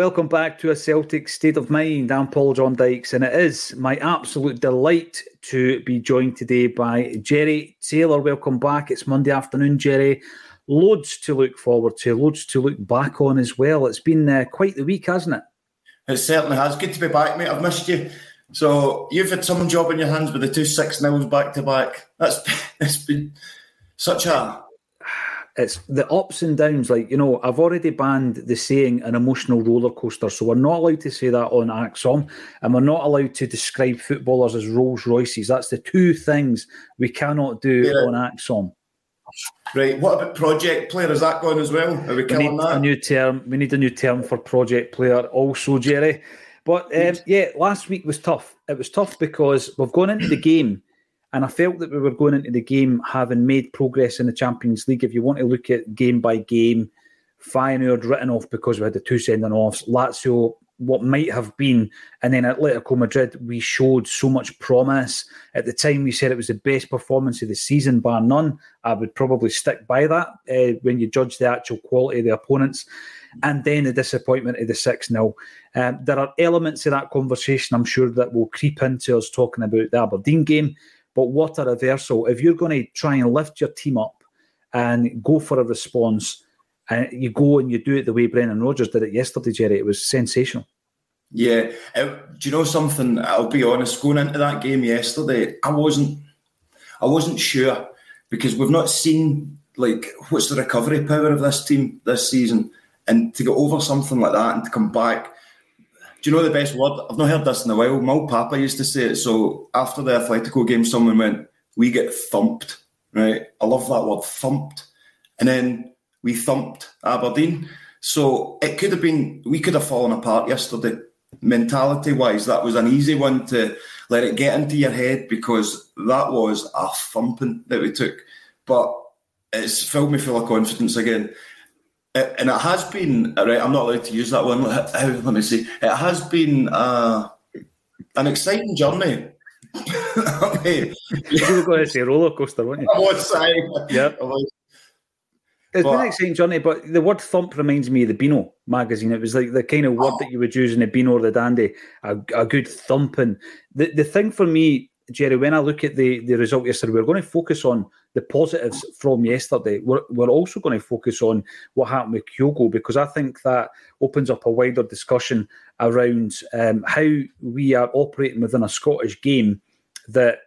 Welcome back to a Celtic State of Mind. I'm Paul John Dykes, and it is my absolute delight to be joined today by Jerry Taylor. Welcome back. It's Monday afternoon, Jerry. Loads to look forward to, loads to look back on as well. It's been uh, quite the week, hasn't it? It certainly has. Good to be back, mate. I've missed you. So you've had some job in your hands with the two six nils back to back. That's it's been such a it's the ups and downs. Like you know, I've already banned the saying "an emotional roller coaster," so we're not allowed to say that on ACSOM, and we're not allowed to describe footballers as Rolls Royces. That's the two things we cannot do Yeah. on ACSOM. right. What about project player? Is that going as well? Are we We need a new term. We need a new term for project player, also, Jerry. But um, yeah, last week was tough. It was tough because we've gone into the game, and I felt that we were going into the game having made progress in the Champions League. If you want to look at game by game, Feyenoord written off because we had the two sending offs. Lazio, what might have been, and then Atletico Madrid, we showed so much promise. At the time, we said it was the best performance of the season, bar none. I would probably stick by that uh, when you judge the actual quality of the opponents. And then the disappointment of the 6 0. Um, there are elements of that conversation, I'm sure, that will creep into us talking about the Aberdeen game. But what a reversal. If you're going to try and lift your team up and go for a response, and you go and you do it the way Brendan Rodgers did it yesterday, Jerry, it was sensational. Yeah. Uh, do you know something? I'll be honest. Going into that game yesterday, I wasn't. I wasn't sure because we've not seen like what's the recovery power of this team this season, and to get over something like that and to come back. Do you know the best word? I've not heard this in a while. My papa used to say it. So after the Atletico game, someone went, "We get thumped." Right? I love that word, thumped. And then we thumped Aberdeen. So it could have been, we could have fallen apart yesterday. Mentality wise, that was an easy one to let it get into your head because that was a thumping that we took. But it's filled me full of confidence again. It- and it has been, right, I'm not allowed to use that one. Let let me see. It has been uh, an exciting journey. Mean, You were going to say roller coaster, weren't you? I was saying. Was- It's been an exciting journey, but the word thump reminds me of the Beano magazine. It was like the kind of word that you would use in the Beano or the Dandy, a, a good thumping. The the thing for me, Jerry, when I look at the, the result yesterday, we're going to focus on the positives from yesterday. We're, we're also going to focus on what happened with Kyogo because I think that opens up a wider discussion around um, how we are operating within a Scottish game that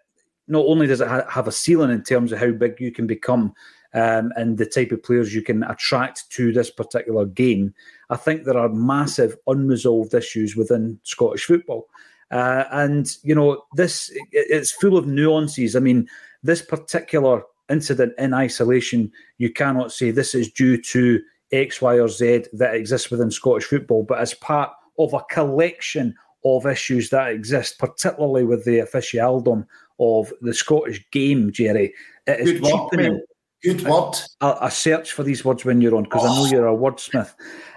not only does it ha- have a ceiling in terms of how big you can become um, and the type of players you can attract to this particular game, I think there are massive unresolved issues within Scottish football. Uh, and, you know, this it's full of nuances. I mean, this particular incident in isolation, you cannot say this is due to X, Y, or Z that exists within Scottish football, but as part of a collection of issues that exist, particularly with the officialdom of the Scottish game, Jerry. It is Good cheapening. Good word. I, I, search for these words when you're on because oh. I know oh. you're a wordsmith.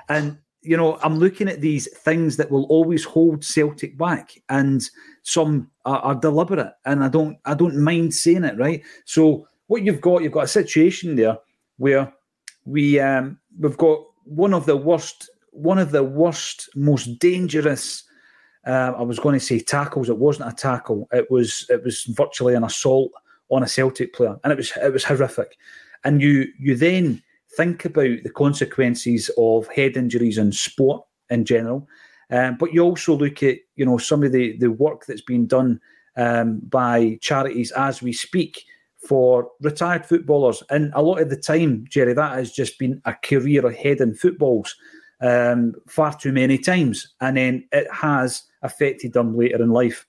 And, you know, I'm looking at these things that will always hold Celtic back. And some are, are deliberate. And I don't I don't mind saying it, right? So what you've got, you've got a situation there where we um, we've got one of the worst, one of the worst, most dangerous. Uh, I was going to say tackles. It wasn't a tackle. It was it was virtually an assault on a Celtic player, and it was it was horrific. And you you then think about the consequences of head injuries in sport in general, um, but you also look at you know some of the the work that's been done um, by charities as we speak for retired footballers. And a lot of the time, Jerry, that has just been a career ahead in footballs um, far too many times. And then it has affected them later in life.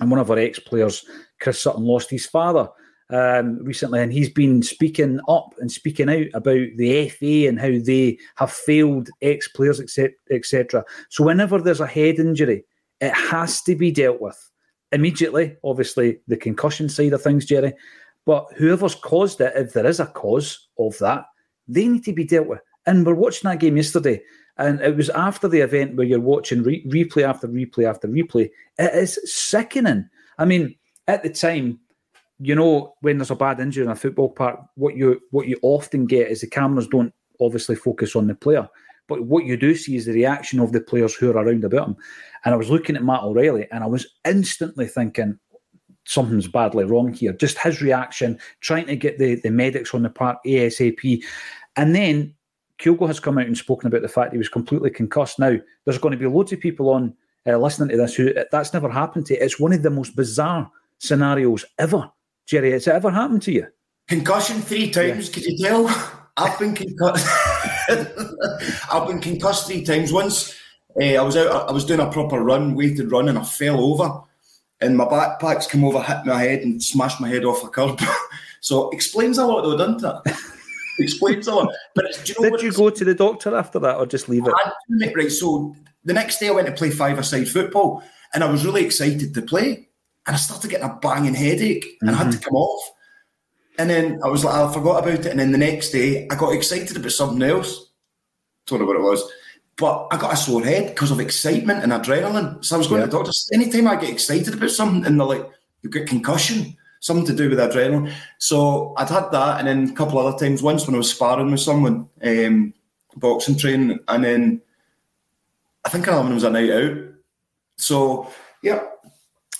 And one of our ex players, Chris Sutton, lost his father um, recently, and he's been speaking up and speaking out about the FA and how they have failed ex players, etc. So, whenever there's a head injury, it has to be dealt with immediately. Obviously, the concussion side of things, Jerry, but whoever's caused it, if there is a cause of that, they need to be dealt with. And we're watching that game yesterday, and it was after the event where you're watching re- replay after replay after replay. It is sickening. I mean, at the time, you know, when there's a bad injury in a football park, what you what you often get is the cameras don't obviously focus on the player, but what you do see is the reaction of the players who are around about him. And I was looking at Matt O'Riley and I was instantly thinking, something's badly wrong here. Just his reaction, trying to get the, the medics on the park ASAP. And then Kyogo has come out and spoken about the fact he was completely concussed. Now, there's going to be loads of people on uh, listening to this who that's never happened to. It's one of the most bizarre scenarios ever. Jerry, has it ever happened to you? Concussion three times, yeah. could you tell? I've been concussed. I've been concussed three times. Once uh, I was out, I was doing a proper run, weighted run, and I fell over and my backpack's come over, hit my head, and smashed my head off a curb. so explains a lot, though, doesn't it? explains a lot. But you know did you go to the doctor after that, or just leave it? right. So the next day, I went to play five-a-side football, and I was really excited to play, and I started getting a banging headache, and mm-hmm. I had to mm-hmm. come off. And then I was like, I forgot about it, and then the next day, I got excited about something else. Don't know what it was. But I got a sore head because of excitement and adrenaline. So I was going yeah. to the doctor. Anytime I get excited about something and they're like, you've got concussion, something to do with adrenaline. So I'd had that, and then a couple other times. Once when I was sparring with someone, um, boxing training, and then I think another one was a night out. So yeah,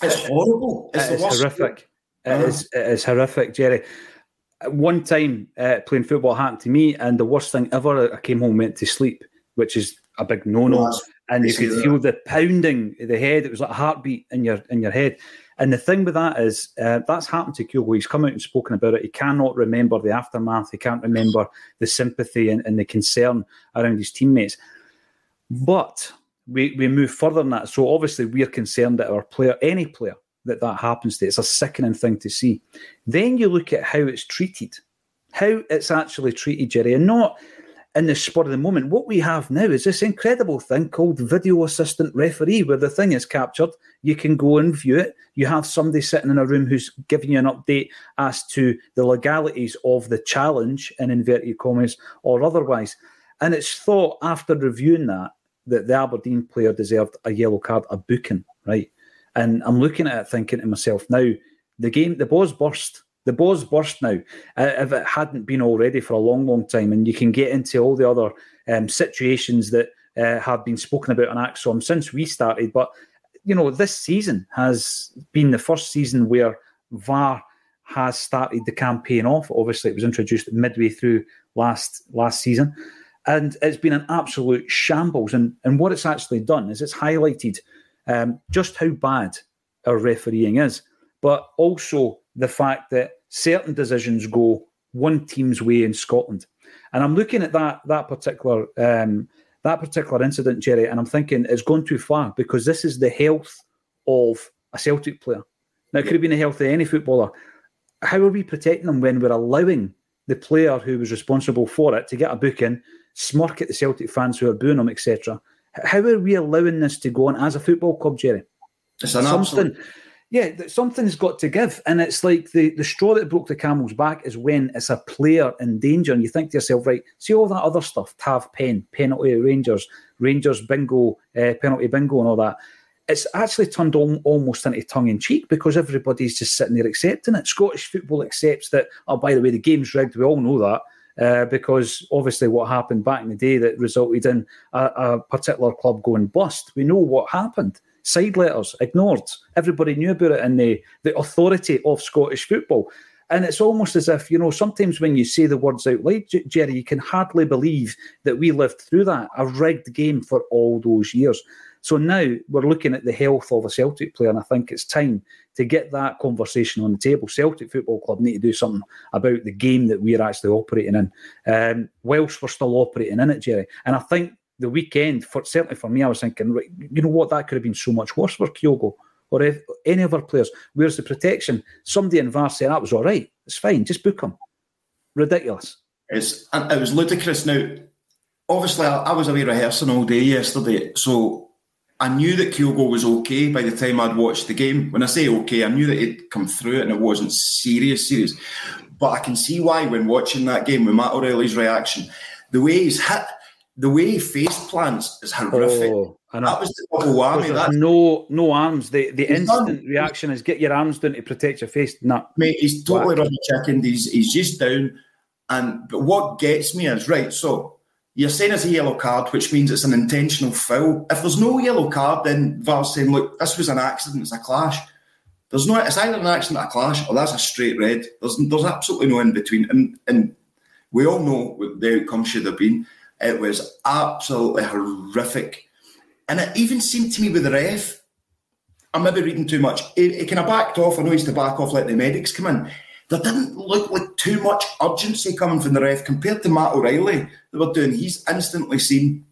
it's horrible. It's horrific. It uh-huh. is, it is horrific, Jerry. One time uh, playing football happened to me, and the worst thing ever, I came home, went to sleep, which is a big no-no. and you could feel the pounding of the head. It was like a heartbeat in your in your head. And the thing with that is, uh, that's happened to Kyogo. He's come out and spoken about it. He cannot remember the aftermath. He can't remember the sympathy and, and the concern around his teammates. But we, we move further than that. So obviously, we're concerned that our player, any player that that happens to, it's a sickening thing to see. Then you look at how it's treated, how it's actually treated, Jerry, and not in the spur of the moment. What we have now is this incredible thing called video assistant referee, where the thing is captured. You can go and view it. You have somebody sitting in a room who's giving you an update as to the legalities of the challenge, in inverted commas, or otherwise. And it's thought after reviewing that that the Aberdeen player deserved a yellow card, a booking, right? And I'm looking at it thinking to myself, now the game, the ball's burst the ball's burst now. Uh, if it hadn't been already for a long, long time, and you can get into all the other um, situations that uh, have been spoken about on ACSOM since we started. But you know, this season has been the first season where VAR has started the campaign off. Obviously, it was introduced midway through last last season, and it's been an absolute shambles. And and what it's actually done is it's highlighted um, just how bad our refereeing is, but also the fact that certain decisions go one team's way in Scotland. And I'm looking at that that particular um, that particular incident, Jerry, and I'm thinking it's gone too far because this is the health of a Celtic player. Now it could have been the health of any footballer. How are we protecting them when we're allowing the player who was responsible for it to get a booking, smirk at the Celtic fans who are booing him, etc.? How are we allowing this to go on as a football club, Jerry? It's an absolute yeah, something's got to give. And it's like the, the straw that broke the camel's back is when it's a player in danger and you think to yourself, right, see all that other stuff, Tav Pen, penalty Rangers, Rangers bingo, uh, penalty bingo and all that. It's actually turned on, almost into tongue in cheek because everybody's just sitting there accepting it. Scottish football accepts that, oh, by the way, the game's rigged. We all know that. Uh, because obviously what happened back in the day that resulted in a, a particular club going bust. We know what happened side letters ignored. Everybody knew about it in the, the authority of Scottish football. And it's almost as if, you know, sometimes when you say the words out loud, Jerry, you can hardly believe that we lived through that, a rigged game for all those years. So now we're looking at the health of a Celtic player, and I think it's time to get that conversation on the table. Celtic Football Club need to do something about the game that we're actually operating in. Um, whilst we're still operating in it, Jerry. And I think the weekend, for certainly for me, I was thinking, you know what, that could have been so much worse for Kyogo or if, any of our players. Where's the protection? Somebody in VAR said that was all right. It's fine. Just book him. Ridiculous. It's it was ludicrous. Now, obviously, I, I was away rehearsing all day yesterday, so I knew that Kyogo was okay by the time I'd watched the game. When I say okay, I knew that he'd come through it and it wasn't serious, serious. But I can see why when watching that game with Matt O'Riley's reaction, the way he's hit the way he face plants is horrific. Oh, that was the double whammy. That's, no, no arms. The the instant done. reaction is get your arms down to protect your face. Nah, mate, he's totally run chicken. He's he's just down. And but what gets me is right. So you're saying it's a yellow card, which means it's an intentional foul. If there's no yellow card, then VAR's saying, look, this was an accident. It's a clash. There's no. It's either an accident, a clash, or that's a straight red. There's there's absolutely no in between. And and we all know what the outcome should have been. It was absolutely horrific. And it even seemed to me with the ref, I'm maybe reading too much. He, he kind of backed off. I know he's to back off, let the medics come in. There didn't look like too much urgency coming from the ref compared to Matt O'Riley. They were doing, he's instantly seen.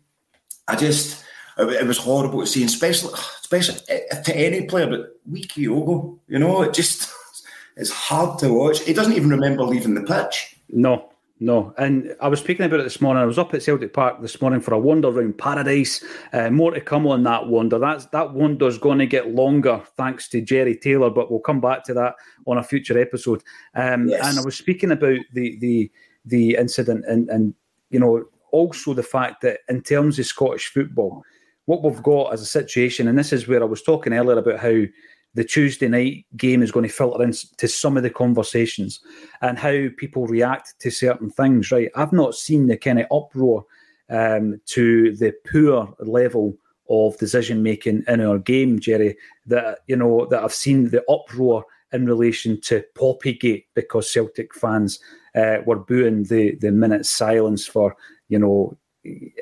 I just, it, was horrible to see, especially, especially eh, to any player, but we Kyogo, you know, it just, it's hard to watch. He doesn't even remember leaving the pitch. No, no, and I was speaking about it this morning. I was up at Celtic Park this morning for a wander around paradise. Uh, more to come on that wander. That's that wander's going to get longer thanks to Jerry Taylor, but we'll come back to that on a future episode. Um, yes. And I was speaking about the the the incident, and and you know also the fact that in terms of Scottish football, what we've got as a situation, and this is where I was talking earlier about how the Tuesday night game is going to filter into some of the conversations and how people react to certain things. Right, I've not seen the kind of uproar um, to the poor level of decision making in our game, Jerry. That you know that I've seen the uproar in relation to Poppygate because Celtic fans uh, were booing the the minute silence for you know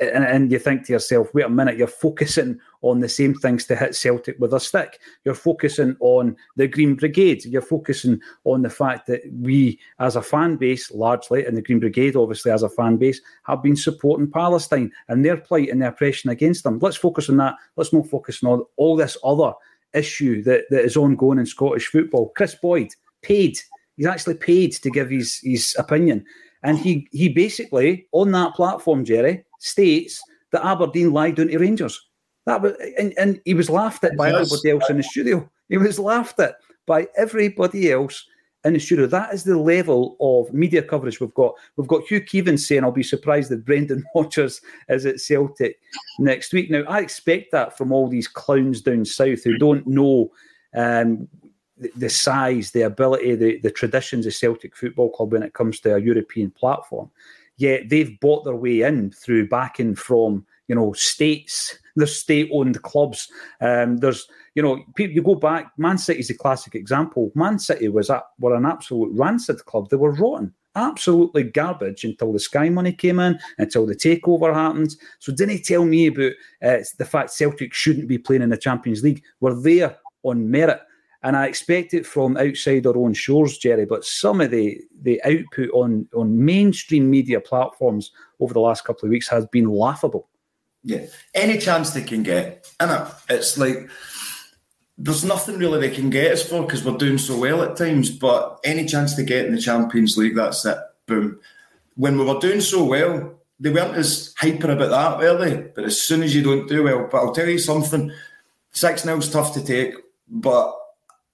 and, and, you think to yourself, wait a minute, you're focusing on the same things to hit Celtic with a stick. You're focusing on the Green Brigade. You're focusing on the fact that we, as a fan base, largely, and the Green Brigade, obviously, as a fan base, have been supporting Palestine and their plight and their oppression against them. Let's focus on that. Let's not focus on all, all this other issue that, that is ongoing in Scottish football. Kris Boyd, paid. He's actually paid to give his, his opinion. And he, he basically, on that platform, Jerry, states that Aberdeen lied down to Rangers. That was, and, and he was laughed at by everybody else in the studio. He was laughed at by everybody else in the studio. That is the level of media coverage we've got. We've got Hugh Keevins saying, I'll be surprised that Brendan Rodgers is at Celtic next week. Now, I expect that from all these clowns down south who don't know um, the, the, size, the ability, the, the traditions of Celtic Football Club when it comes to a European platform yet they've bought their way in through backing from you know states. There's state-owned clubs. Um, there's you know you go back. Man City's a classic example. Man City was at, were an absolute rancid club. They were rotten absolutely garbage until the Sky money came in, until the takeover happened. So didn't he tell me about uh, the fact Celtic shouldn't be playing in the Champions League. We're there on merit. And I expect it from outside our own shores, Jerry. But some of the the output on on mainstream media platforms over the last couple of weeks has been laughable. Yeah, any chance they can get, and it's like there's nothing really they can get us for because we're doing so well at times. But any chance they get in the Champions League, that's it. Boom. When we were doing so well, they weren't as hyper about that, were they? But as soon as you don't do well, but I'll tell you something, six nil's tough to take. But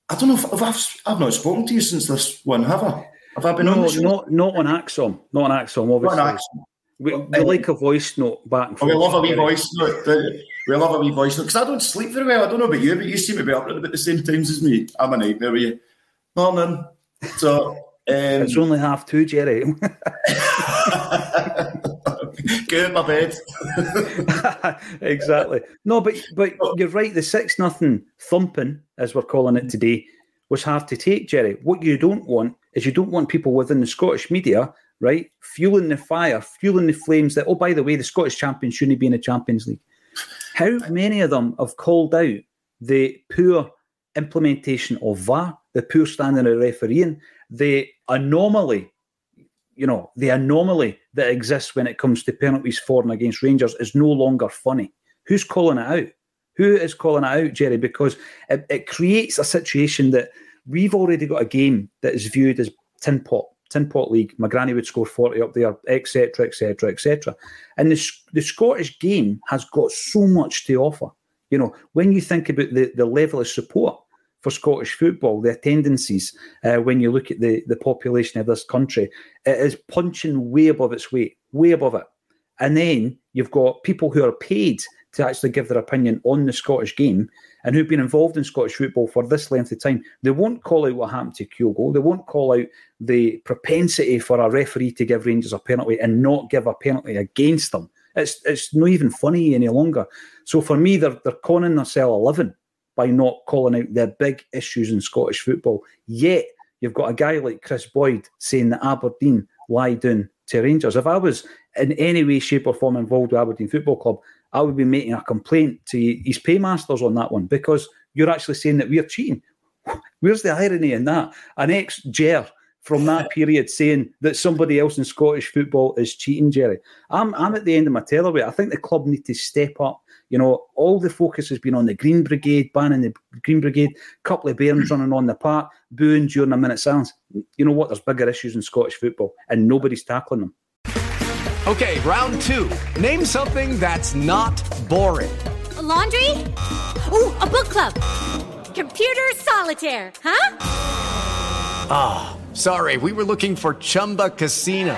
I don't know if, if I've I've not spoken to you since this one, have I? Have I been no, on show? not not on ACSOM, not on ACSOM, obviously. Not on ACSOM. We, we like a voice note back and forth. we love a wee voice note. we? We love a wee voice note because I don't sleep very well. I don't know about you, but you seem to be up at about the same times as me. I'm a nightmare with you. Morning. So, um, It's only half two, Jerry. out my bed. exactly. No, but but you're right. The six nothing thumping, as we're calling it today, was hard to take, Jerry. What you don't want is you don't want people within the Scottish media, right, fueling the fire, fueling the flames. That oh, by the way, the Scottish champions shouldn't be in the Champions League. How many of them have called out the poor implementation of VAR, the poor standing of refereeing, the anomaly you know, the anomaly that exists when it comes to penalties for and against Rangers is no longer funny. Who's calling it out? Who is calling it out, Jerry? Because it, it creates a situation that we've already got a game that is viewed as tin pot, tin pot league. My granny would score 40 up there, etc., etc., etc. And the, the Scottish game has got so much to offer. You know, when you think about the, the level of support for Scottish football, the attendances, uh, when you look at the, the population of this country, it is punching way above its weight, way above it. And then you've got people who are paid to actually give their opinion on the Scottish game and who've been involved in Scottish football for this length of time. They won't call out what happened to Kyogo. They won't call out the propensity for a referee to give Rangers a penalty and not give a penalty against them. It's it's not even funny any longer. So for me, they're they're conning themselves a living by not calling out the big issues in Scottish football. Yet you've got a guy like Kris Boyd saying that Aberdeen lie down to Rangers. If I was in any way, shape, or form involved with Aberdeen Football Club, I would be making a complaint to his paymasters on that one because you're actually saying that we're cheating. Where's the irony in that? An ex Jer from that period saying that somebody else in Scottish football is cheating, Jerry. I'm I'm at the end of my tether. I think the club need to step up. You know, all the focus has been on the Green Brigade, banning the Green Brigade, couple of bairns running on the park, booing during a minute silence. You know what? There's bigger issues in Scottish football, and nobody's tackling them. Okay, round two. Name something that's not boring. A laundry? Ooh, a book club. Computer solitaire, huh? Ah, oh, sorry, we were looking for Chumba Casino.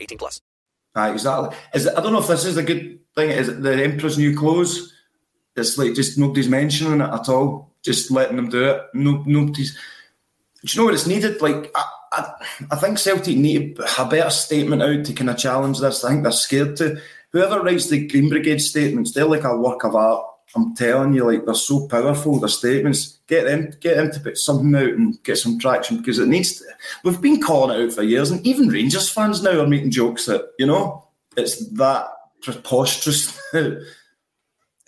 18 plus. Ah, exactly. Is I don't know if this is a good thing. Is it the Emperor's New Clothes? It's like just nobody's mentioning it at all. Just letting them do it. No, nobody's. Do you know what it's needed? Like I, I, I think Celtic need a better statement out to kind of challenge this. I think they're scared to. Whoever writes the Green Brigade statements, they're like a work of art. I'm telling you, like they're so powerful. Their statements. Get them, get them to put something out and get some traction because it needs. To, we've been calling it out for years, and even Rangers fans now are making jokes that you know it's that preposterous.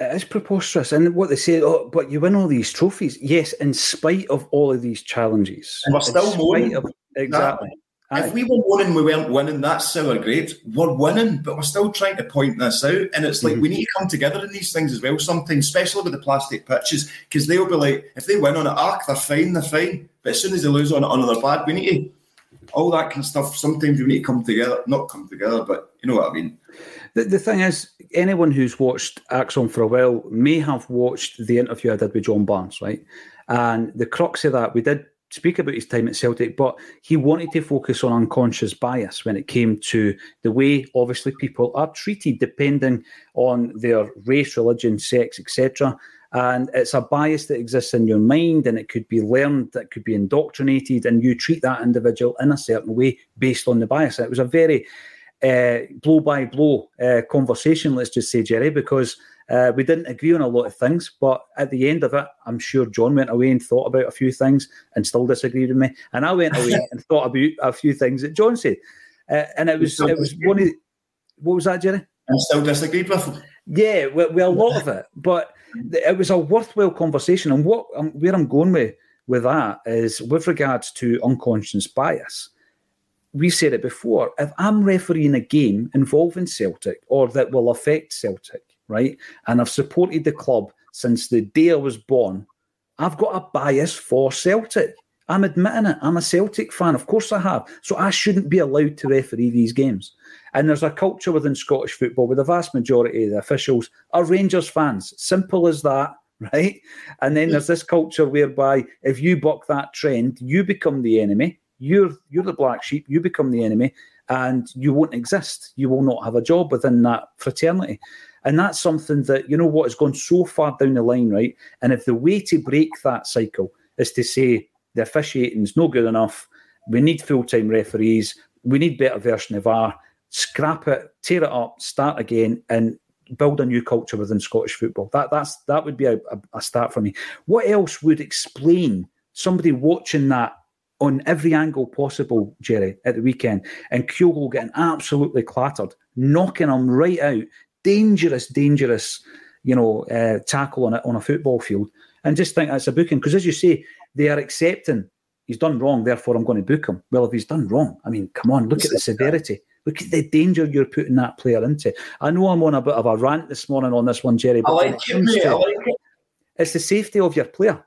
It is preposterous. And what they say, oh, but you win all these trophies. Yes, in spite of all of these challenges. And we're still moaning. of- exactly. If we were winning, we weren't winning. That's sour grapes. We're winning, but we're still trying to point this out. And it's like mm-hmm. we need to come together in these things as well. Sometimes, especially with the plastic pitches, because they'll be like, if they win on it, arc, they're fine, they're fine. But as soon as they lose on it, on it, bad. We need to all that kind of stuff. Sometimes we need to come together, not come together, but you know what I mean. The, the thing is, anyone who's watched ACSOM for a while may have watched the interview I did with John Barnes, right? And the crux of that, we did speak about his time at Celtic, but he wanted to focus on unconscious bias when it came to the way, obviously, people are treated depending on their race, religion, sex, etc. And it's a bias that exists in your mind, and it could be learned, that could be indoctrinated, and you treat that individual in a certain way based on the bias. It was a very blow by blow conversation, let's just say, Jerry, because uh, we didn't agree on a lot of things, but at the end of it, I'm sure John went away and thought about a few things and still disagreed with me, and I went away and thought about a few things that John said, uh, and it was it was one of what was that, Jerry? I still disagreed with him. Yeah, with, with a lot of it, but it was a worthwhile conversation. And what um, where I'm going with with that is with regards to unconscious bias. We said it before. If I'm refereeing a game involving Celtic or that will affect Celtic, right, and I've supported the club since the day I was born, I've got a bias for Celtic. I'm admitting it. I'm a Celtic fan. Of course I have. So I shouldn't be allowed to referee these games. And there's a culture within Scottish football where the vast majority of the officials are Rangers fans. Simple as that, right? And then there's this culture whereby if you buck that trend, you become the enemy. You're you're the black sheep. You become the enemy, and you won't exist. You will not have a job within that fraternity. And that's something that, you know what, has gone so far down the line, right? And if the way to break that cycle is to say the officiating's no good enough, we need full time referees, we need better version of VAR, scrap it, tear it up, start again, and build a new culture within Scottish football. That that's that would be a, a, a start for me. What else would explain somebody watching that on every angle possible, Jerry, at the weekend, and Kyogo getting absolutely clattered, knocking him right out, dangerous, dangerous, you know, uh, tackle on a, on a football field, and just think that's a booking because, as you say, they are accepting he's done wrong, therefore I'm going to book him. Well, if he's done wrong, I mean, come on, look at the severity. Look at the danger you're putting that player into. I know I'm on a bit of a rant this morning on this one, Jerry. But I like it, mate. I like it. It's the safety of your player.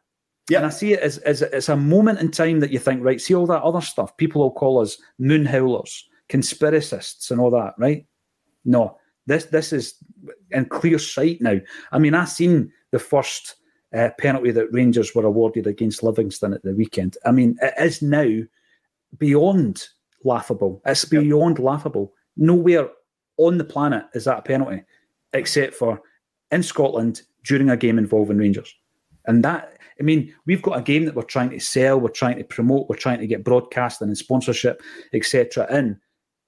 Yeah. And I see it as, as it's a moment in time that you think, right, see all that other stuff. People will call us moon howlers, conspiracists, and all that, right? No, this this is in clear sight now. I mean, I've seen the first uh, penalty that Rangers were awarded against Livingston at the weekend. I mean, it is now beyond laughable. It's beyond laughable. Nowhere on the planet is that a penalty, except for in Scotland during a game involving Rangers. And that, I mean, we've got a game that we're trying to sell, we're trying to promote, we're trying to get broadcasting and sponsorship, etc. in.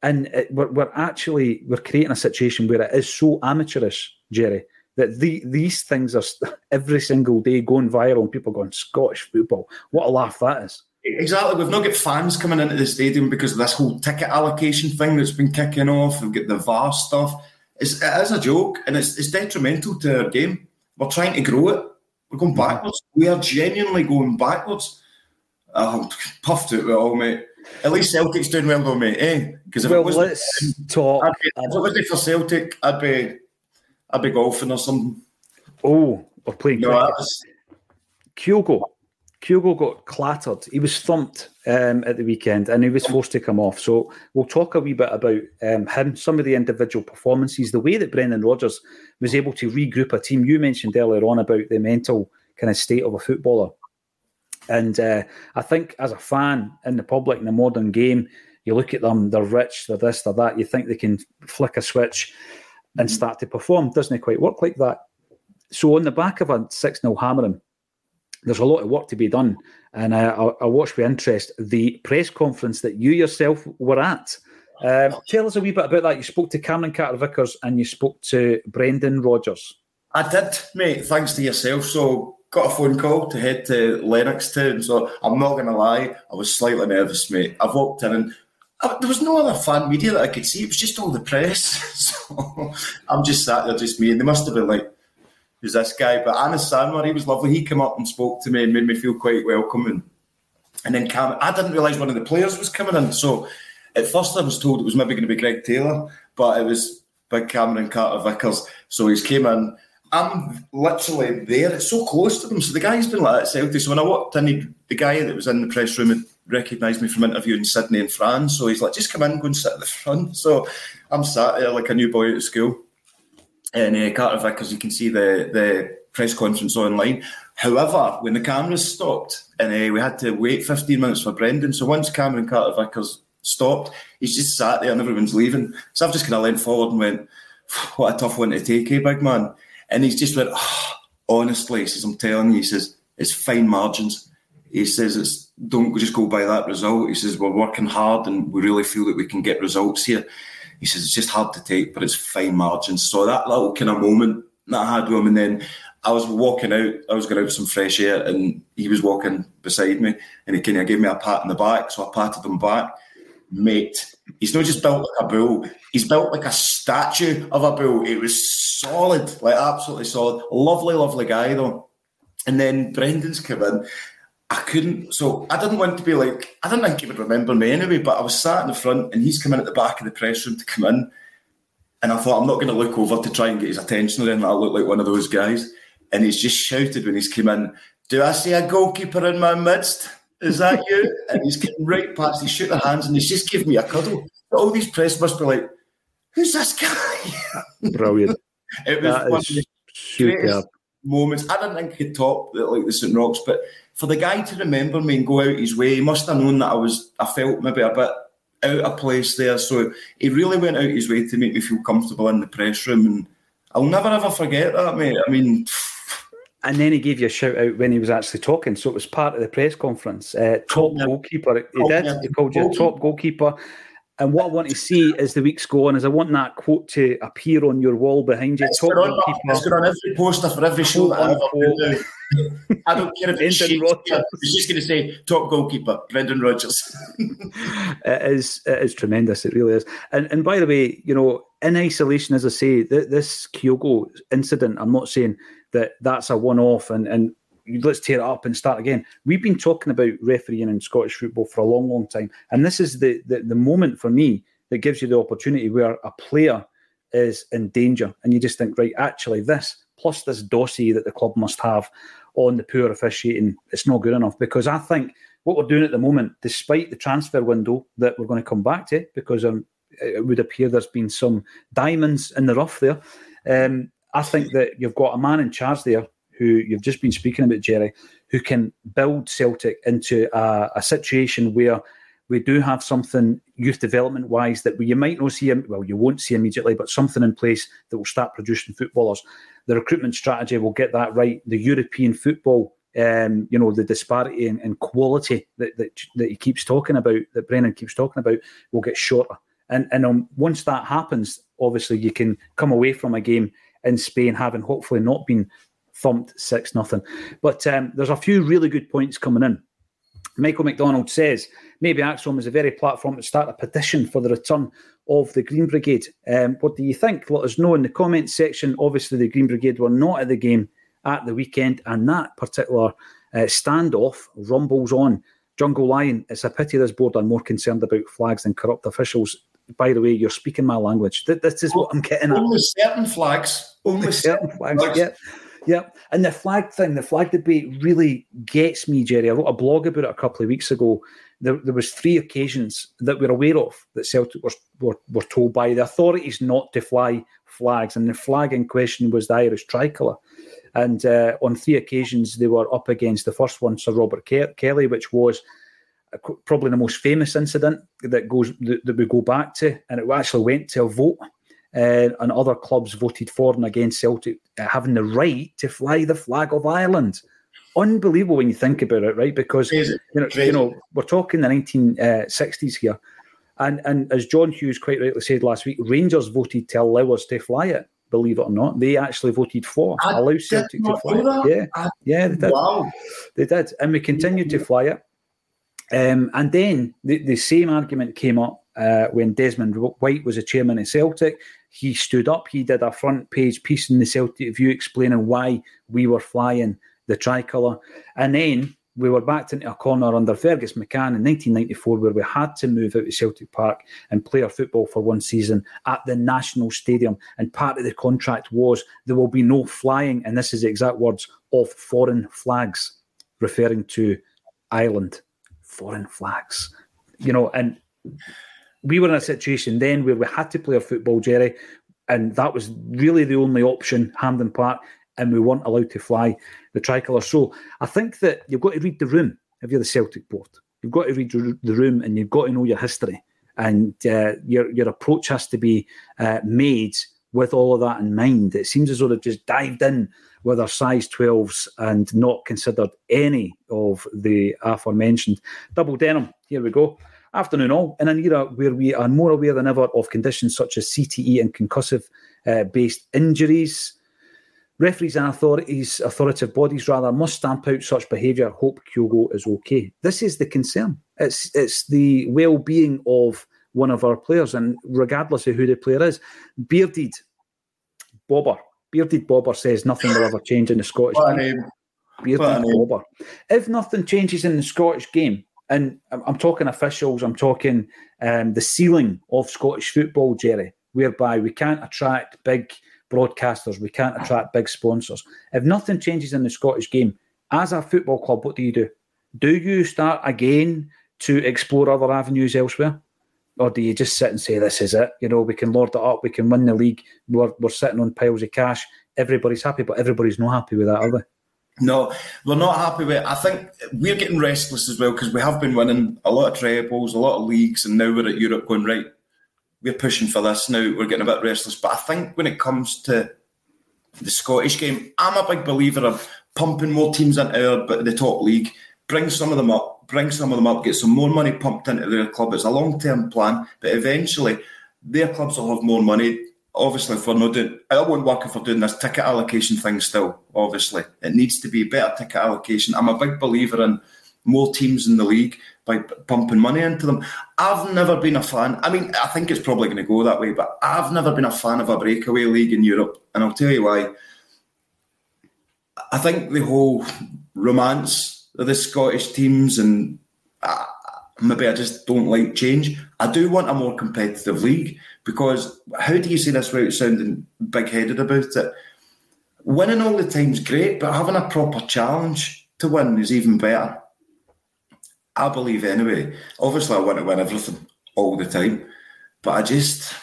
And it, we're, we're actually we're creating a situation where it is so amateurish, Jerry, that the, these things are every single day going viral and people going Scottish football. What a laugh that is! Exactly. We've not got fans coming into the stadium because of this whole ticket allocation thing that's been kicking off. We've got the VAR stuff. It's, it is a joke and it's, it's detrimental to our game. We're trying to grow it. We're going backwards. We are genuinely going backwards. I'm puffed out with all, mate. At least Celtic's doing well, though, mate. Eh? Because if well, it was let's talk. I'd be, if it wasn't for Celtic, I'd be, I'd be golfing or something. Oh, or playing no, cricket. was... Kyogo. Kyogo got clattered. He was thumped um, at the weekend and he was forced to come off. So we'll talk a wee bit about um, him, some of the individual performances, the way that Brendan Rodgers was able to regroup a team. You mentioned earlier on about the mental kind of state of a footballer. And uh, I think as a fan in the public in the modern game, you look at them, they're rich, they're this, they're that. You think they can flick a switch and start to perform. Doesn't it quite work like that? So on the back of a 6 0 hammering, there's a lot of work to be done. And I, I, I watched with interest the press conference that you yourself were at. Um, tell us a wee bit about that. You spoke to Cameron Carter Vickers and you spoke to Brendan Rodgers. I did, mate, thanks to yourself. So, got a phone call to head to Lennoxtown. So, I'm not going to lie, I was slightly nervous, mate. I walked in and I, there was no other fan media that I could see. It was just all the press. so, I'm just sat there, just me. And they must have been like, who's this guy? But Anis Sanwar, he was lovely. He came up and spoke to me and made me feel quite welcome. And, and then Cam, I didn't realise one of the players was coming in. So at first I was told it was maybe going to be Greg Taylor, but it was Big Cameron Carter Vickers. So he's came in. I'm literally there. It's so close to them. So the guy's been like at Celtic. So when I walked in, he, the guy that was in the press room had recognised me from interviewing Sydney and France. So he's like, just come in, go and sit at the front. So I'm sat there like a new boy at school. And uh, Carter Vickers, you can see the, the press conference online. However, when the cameras stopped and uh, we had to wait 15 minutes for Brendan, so once Cameron Carter Vickers stopped, he's just sat there and everyone's leaving. So I've just kind of leant forward and went, what a tough one to take, eh, big man? And he's just went, oh, honestly, he says, I'm telling you, he says, it's fine margins. He says, it's don't just go by that result. He says, we're working hard and we really feel that we can get results here. He says, it's just hard to take, but it's fine margins. So that little kind of moment that I had with him, and then I was walking out, I was going out for some fresh air, and he was walking beside me, and he kind of gave me a pat on the back, so I patted him back. Mate, he's not just built like a bull, he's built like a statue of a bull. It was solid, like absolutely solid. Lovely, lovely guy though. And then Brendan's come in. I couldn't, so I didn't want to be like, I didn't think he would remember me anyway, but I was sat in the front and he's coming at the back of the press room to come in. And I thought, I'm not going to look over to try and get his attention, or then I look like one of those guys and he's just shouted when he's come in, Do I see a goalkeeper in my midst? Is that you? and he's getting right past, he's shooting the hands and he's just giving me a cuddle. All these press must be like, Who's this guy? Brilliant. it was that one of the greatest moments. I didn't think he could top like the St. Roch's, but for the guy to remember me and go out his way, he must have known that I was I felt maybe a bit out of place there. So he really went out his way to make me feel comfortable in the press room and I'll never ever forget that, mate. I mean, and then he gave you a shout out when he was actually talking. So it was part of the press conference. Uh, top goalkeeper. He did. He called you a top goalkeeper. And what I want to see as the weeks go on is I want that quote to appear on your wall behind you. It's top on. It's on every poster for every show that I ever do. I don't care if it's. He's just going to say top goalkeeper, Brendan Rodgers. it is. It is tremendous. It really is. And and by the way, you know, in isolation, as I say, th- this Kyogo incident. I'm not saying that that's a one off and, and let's tear it up and start again. We've been talking about refereeing in Scottish football for a long, long time. And this is the, the, the moment for me that gives you the opportunity where a player is in danger and you just think, right, actually, this plus this dossier that the club must have on the poor officiating, it's not good enough because I think what we're doing at the moment, despite the transfer window that we're going to come back to, because um, it would appear there's been some diamonds in the rough there. Um, I think that you've got a man in charge there who you've just been speaking about, Jerry, who can build Celtic into a, a situation where we do have something youth development wise that you might not see, well, you won't see immediately, but something in place that will start producing footballers. The recruitment strategy will get that right. The European football, um, you know, the disparity in, in quality that, that, that he keeps talking about, that Brendan keeps talking about, will get shorter. And and um, once that happens, obviously you can come away from a game in Spain, having hopefully not been thumped six nothing. But um, there's a few really good points coming in. Michael McDonald says maybe ACSOM is a very platform to start a petition for the return of the Green Brigade. Um, what do you think? Let us know in the comments section. Obviously, the Green Brigade were not at the game at the weekend, and that particular uh, standoff rumbles on. Jungle Lion, it's a pity this board are more concerned about flags than corrupt officials by the way, you're speaking my language. This is what I'm getting at. Only certain flags. Only certain flags. flags. Yeah. Yeah. And the flag thing, the flag debate really gets me, Jerry. I wrote a blog about it a couple of weeks ago. There, there was three occasions that we're aware of that Celtic were, were, were told by the authorities not to fly flags. And the flag in question was the Irish tricolour. And uh, on three occasions, they were up against the first one, Sir Robert Ke- Kelly, which was probably the most famous incident that goes that, that we go back to, and it actually went to a vote, uh, and other clubs voted for and against Celtic uh, having the right to fly the flag of Ireland. Unbelievable when you think about it, right? Because Crazy. you know, Crazy. you know, we're talking the 1960s uh, here, and and as John Hughes quite rightly said last week, Rangers voted to allow us to fly it. Believe it or not, they actually voted for I allow Celtic to fly it. Yeah, I, yeah, they did. Wow. They did, and we continued to fly it. Um, and then the, the, same argument came up uh, when Desmond White was a chairman of Celtic. He stood up, he did a front page piece in the Celtic View explaining why we were flying the tricolour. And then we were backed into a corner under Fergus McCann in 1994 where we had to move out of Celtic Park and play our football for one season at the National Stadium. And part of the contract was there will be no flying, and this is the exact words, of foreign flags, referring to Ireland foreign flags, you know, and we were in a situation then where we had to play our football, Jerry, and that was really the only option, Hampden Park, and we weren't allowed to fly the tricolour. So I think that you've got to read the room if you're the Celtic board. You've got to read the room and you've got to know your history. And uh, your your approach has to be uh, made with all of that in mind. It seems as though they've just dived in with their size 12s and not considered any of the aforementioned. Double denim, here we go. Afternoon all, in an era where we are more aware than ever of conditions such as CTE and concussive uh, based injuries. Referees and authorities, authoritative bodies rather, must stamp out such behaviour. Hope Kyogo is okay. This is the concern. It's it's the well-being of one of our players, and regardless of who the player is, bearded bobber, bearded bobber says nothing will ever change in the Scottish game. Bearded bobber. If nothing changes in the Scottish game, and I'm talking officials, I'm talking um, the ceiling of Scottish football, Jerry, whereby we can't attract big broadcasters, we can't attract big sponsors. If nothing changes in the Scottish game, as a football club, what do you do? Do you start again to explore other avenues elsewhere? Or do you just sit and say, this is it? You know, we can lord it up, we can win the league, we're, we're sitting on piles of cash, everybody's happy, but everybody's not happy with that, are they? No, we're not happy with it. I think we're getting restless as well because we have been winning a lot of trebles, a lot of leagues, and now we're at Europe going, right, we're pushing for this now. We're getting a bit restless. But I think when it comes to the Scottish game, I'm a big believer of pumping more teams into our, the top league, bring some of them up, bring some of them up, get some more money pumped into their club. It's a long term plan, but eventually their clubs will have more money. Obviously, we're not doing, I won't work if we're doing this ticket allocation thing still. Obviously, it needs to be better ticket allocation. I'm a big believer in more teams in the league by pumping money into them. I've never been a fan. I mean, I think it's probably going to go that way, but I've never been a fan of a breakaway league in Europe, and I'll tell you why. I think the whole romance of the Scottish teams, and uh, maybe I just don't like change. I do want a more competitive league because how do you say this without sounding big headed about it? Winning all the time's great, but having a proper challenge to win is even better. I believe anyway. Obviously, I want to win everything all the time, but I just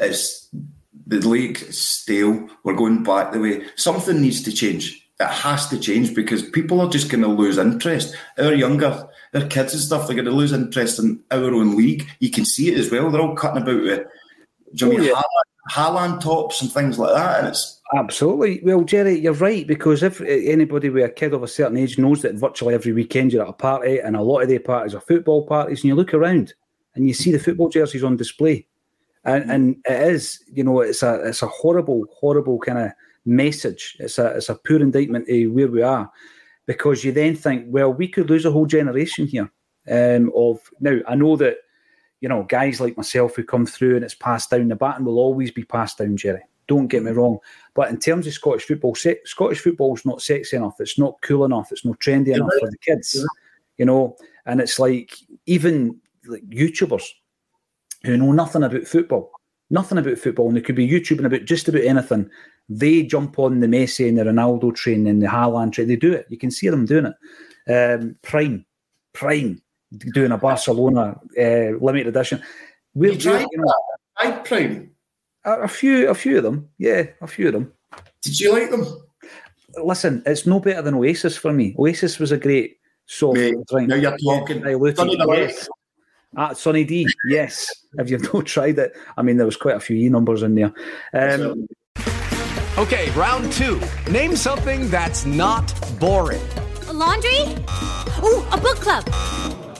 it's the league is stale. We're going back the way something needs to change. It has to change because people are just going to lose interest. Our younger, our kids and stuff, they're going to lose interest in our own league. You can see it as well. They're all cutting about with, do you oh, mean yeah. tops and things like that, and it's Absolutely. Well, Jerry, you're right because if anybody with a kid of a certain age knows that virtually every weekend you're at a party, and a lot of the parties are football parties, and you look around and you see the football jerseys on display, and mm. and it is, you know, it's a it's a horrible, horrible kind of message. It's a it's a poor indictment of where we are, because you then think, well, we could lose a whole generation here. Um, of now, I know that you know guys like myself who come through and it's passed down. The baton will always be passed down, Jerry. Don't get me wrong. But in terms of Scottish football, se- Scottish football is not sexy enough. It's not cool enough. It's not trendy enough for the kids. You know, and it's like even like YouTubers who know nothing about football, nothing about football, and they could be YouTubing about just about anything. They jump on the Messi and the Ronaldo train and the Haaland train. They do it. You can see them doing it. Um, Prime, Prime, doing a Barcelona uh, limited edition. We're, you tried, you know, I Prime. A, few, a few of them. Yeah, a few of them. Did you like them? Listen, it's no better than Oasis for me. Oasis was a great soft Mate, drink. Now you're talking. Sunny, yes. Ah, Sunny D, yes. Have you not tried it? I mean, there was quite a few E numbers in there. Um, okay, round two. Name something that's not boring. A laundry? Ooh, a book club.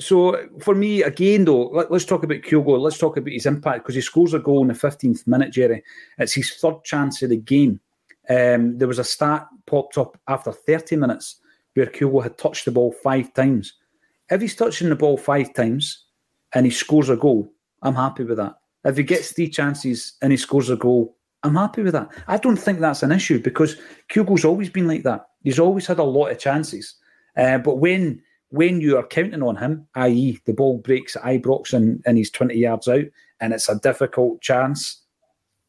So, for me, again, though, let, us talk about Kyogo. Let's talk about his impact because he scores a goal in the 15th minute, Jerry. It's his third chance of the game. Um, there was a stat popped up after 30 minutes where Kyogo had touched the ball five times. If he's touching the ball five times and he scores a goal, I'm happy with that. If he gets three chances and he scores a goal, I'm happy with that. I don't think that's an issue because Kyogo's always been like that. He's always had a lot of chances. Uh, but when when you are counting on him, i.e., the ball breaks at Ibrox and, and he's 20 yards out and it's a difficult chance,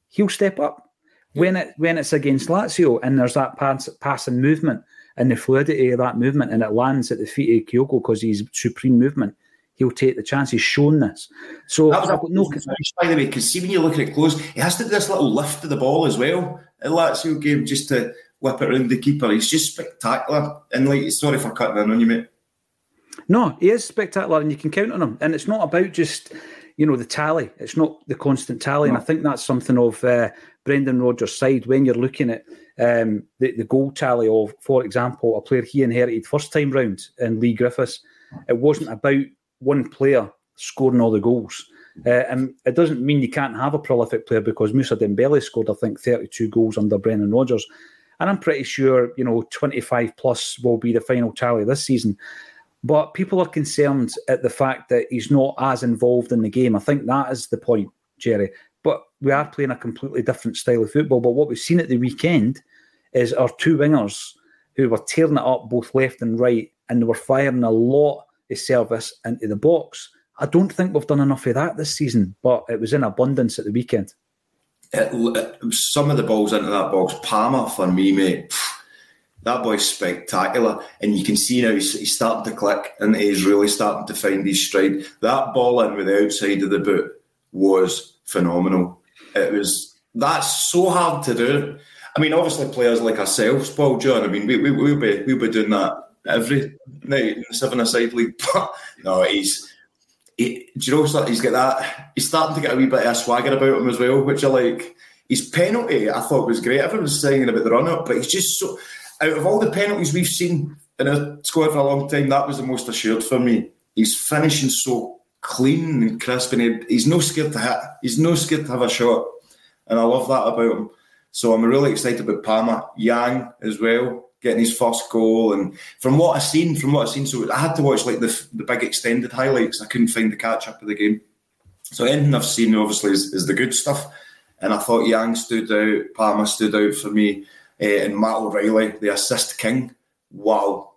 he'll step up. When it when it's against Lazio and there's that pass, passing movement and the fluidity of that movement and it lands at the feet of Kyogo because he's supreme movement, he'll take the chance. He's shown this. So That was I've got no finish, by the way, because see when you look at it close, he has to do this little lift of the ball as well at Lazio game just to whip it around the keeper. He's just spectacular. And like, sorry for cutting in on you, mate. No, he is spectacular, and you can count on him. And it's not about just, you know, the tally. It's not the constant tally. And I think that's something of uh, Brendan Rodgers' side when you're looking at um, the, the goal tally of, for example, a player he inherited first time round in Leigh Griffiths. It wasn't about one player scoring all the goals. Uh, and it doesn't mean you can't have a prolific player because Moussa Dembele scored, I think, 32 goals under Brendan Rodgers. And I'm pretty sure, you know, 25 plus will be the final tally this season. But people are concerned at the fact that he's not as involved in the game. I think that is the point, Jerry. But we are playing a completely different style of football. But what we've seen at the weekend is our two wingers who were tearing it up both left and right, and they were firing a lot of service into the box. I don't think we've done enough of that this season, but it was in abundance at the weekend. It, it, some of the balls into that box, Palma for me, mate. That boy's spectacular, and you can see now he's, he's starting to click, and he's really starting to find his stride. That ball in with the outside of the boot was phenomenal. It was that's so hard to do. I mean, obviously, players like ourselves, Paul John. I mean, we, we we'll be we'll be doing that every night in the seven-a-side league. But no, he's he, do you know he's got that? He's starting to get a wee bit of swagger about him as well, which I like. His penalty, I thought was great. Everyone was saying about the run-up, but he's just so. Out of all the penalties we've seen in a squad for a long time, that was the most assured for me. He's finishing so clean and crisp, and he, he's no scared to hit. He's no scared to have a shot, and I love that about him. So I'm really excited about Palma, Yang as well, getting his first goal. And from what I've seen, from what I've seen, so I had to watch like the the big extended highlights. I couldn't find the catch up of the game. So anything I've seen obviously is, is the good stuff. And I thought Yang stood out, Palma stood out for me, uh, and Matt O'Riley, the assist king. Wow.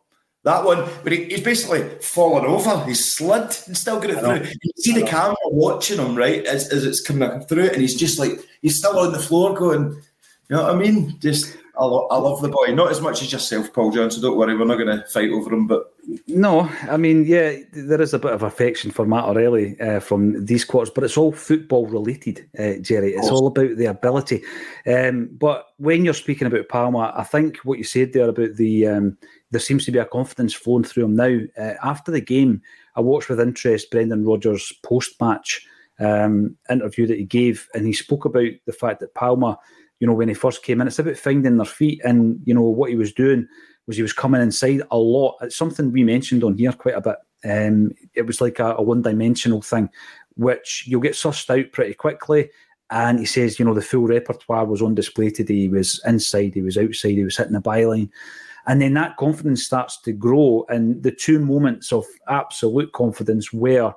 That one, but he, he's basically fallen over. He's slid and still got it through. You see the camera watching him, right, as, as it's coming through, and he's just like, he's still on the floor going, you know what I mean? Just, I, lo- I love the boy. Not as much as yourself, Paul John. So Don't worry, we're not going to fight over him, but No, I mean, yeah, there is a bit of affection for Matt O'Riley uh, from these quarters, but it's all football related, uh, Jerry. It's all about the ability. Um, but when you're speaking about Palma, I think what you said there about the um, there seems to be a confidence flowing through him now. Uh, after the game, I watched with interest Brendan Rodgers' post match um, interview that he gave, and he spoke about the fact that Palma, you know, when he first came in, it's about finding their feet, and you know what he was doing was he was coming inside a lot. It's something we mentioned on here quite a bit. Um, it was like a, a one-dimensional thing, which you'll get sussed out pretty quickly. And he says, you know, the full repertoire was on display today. He was inside, he was outside, he was hitting the byline. And then that confidence starts to grow. And the two moments of absolute confidence were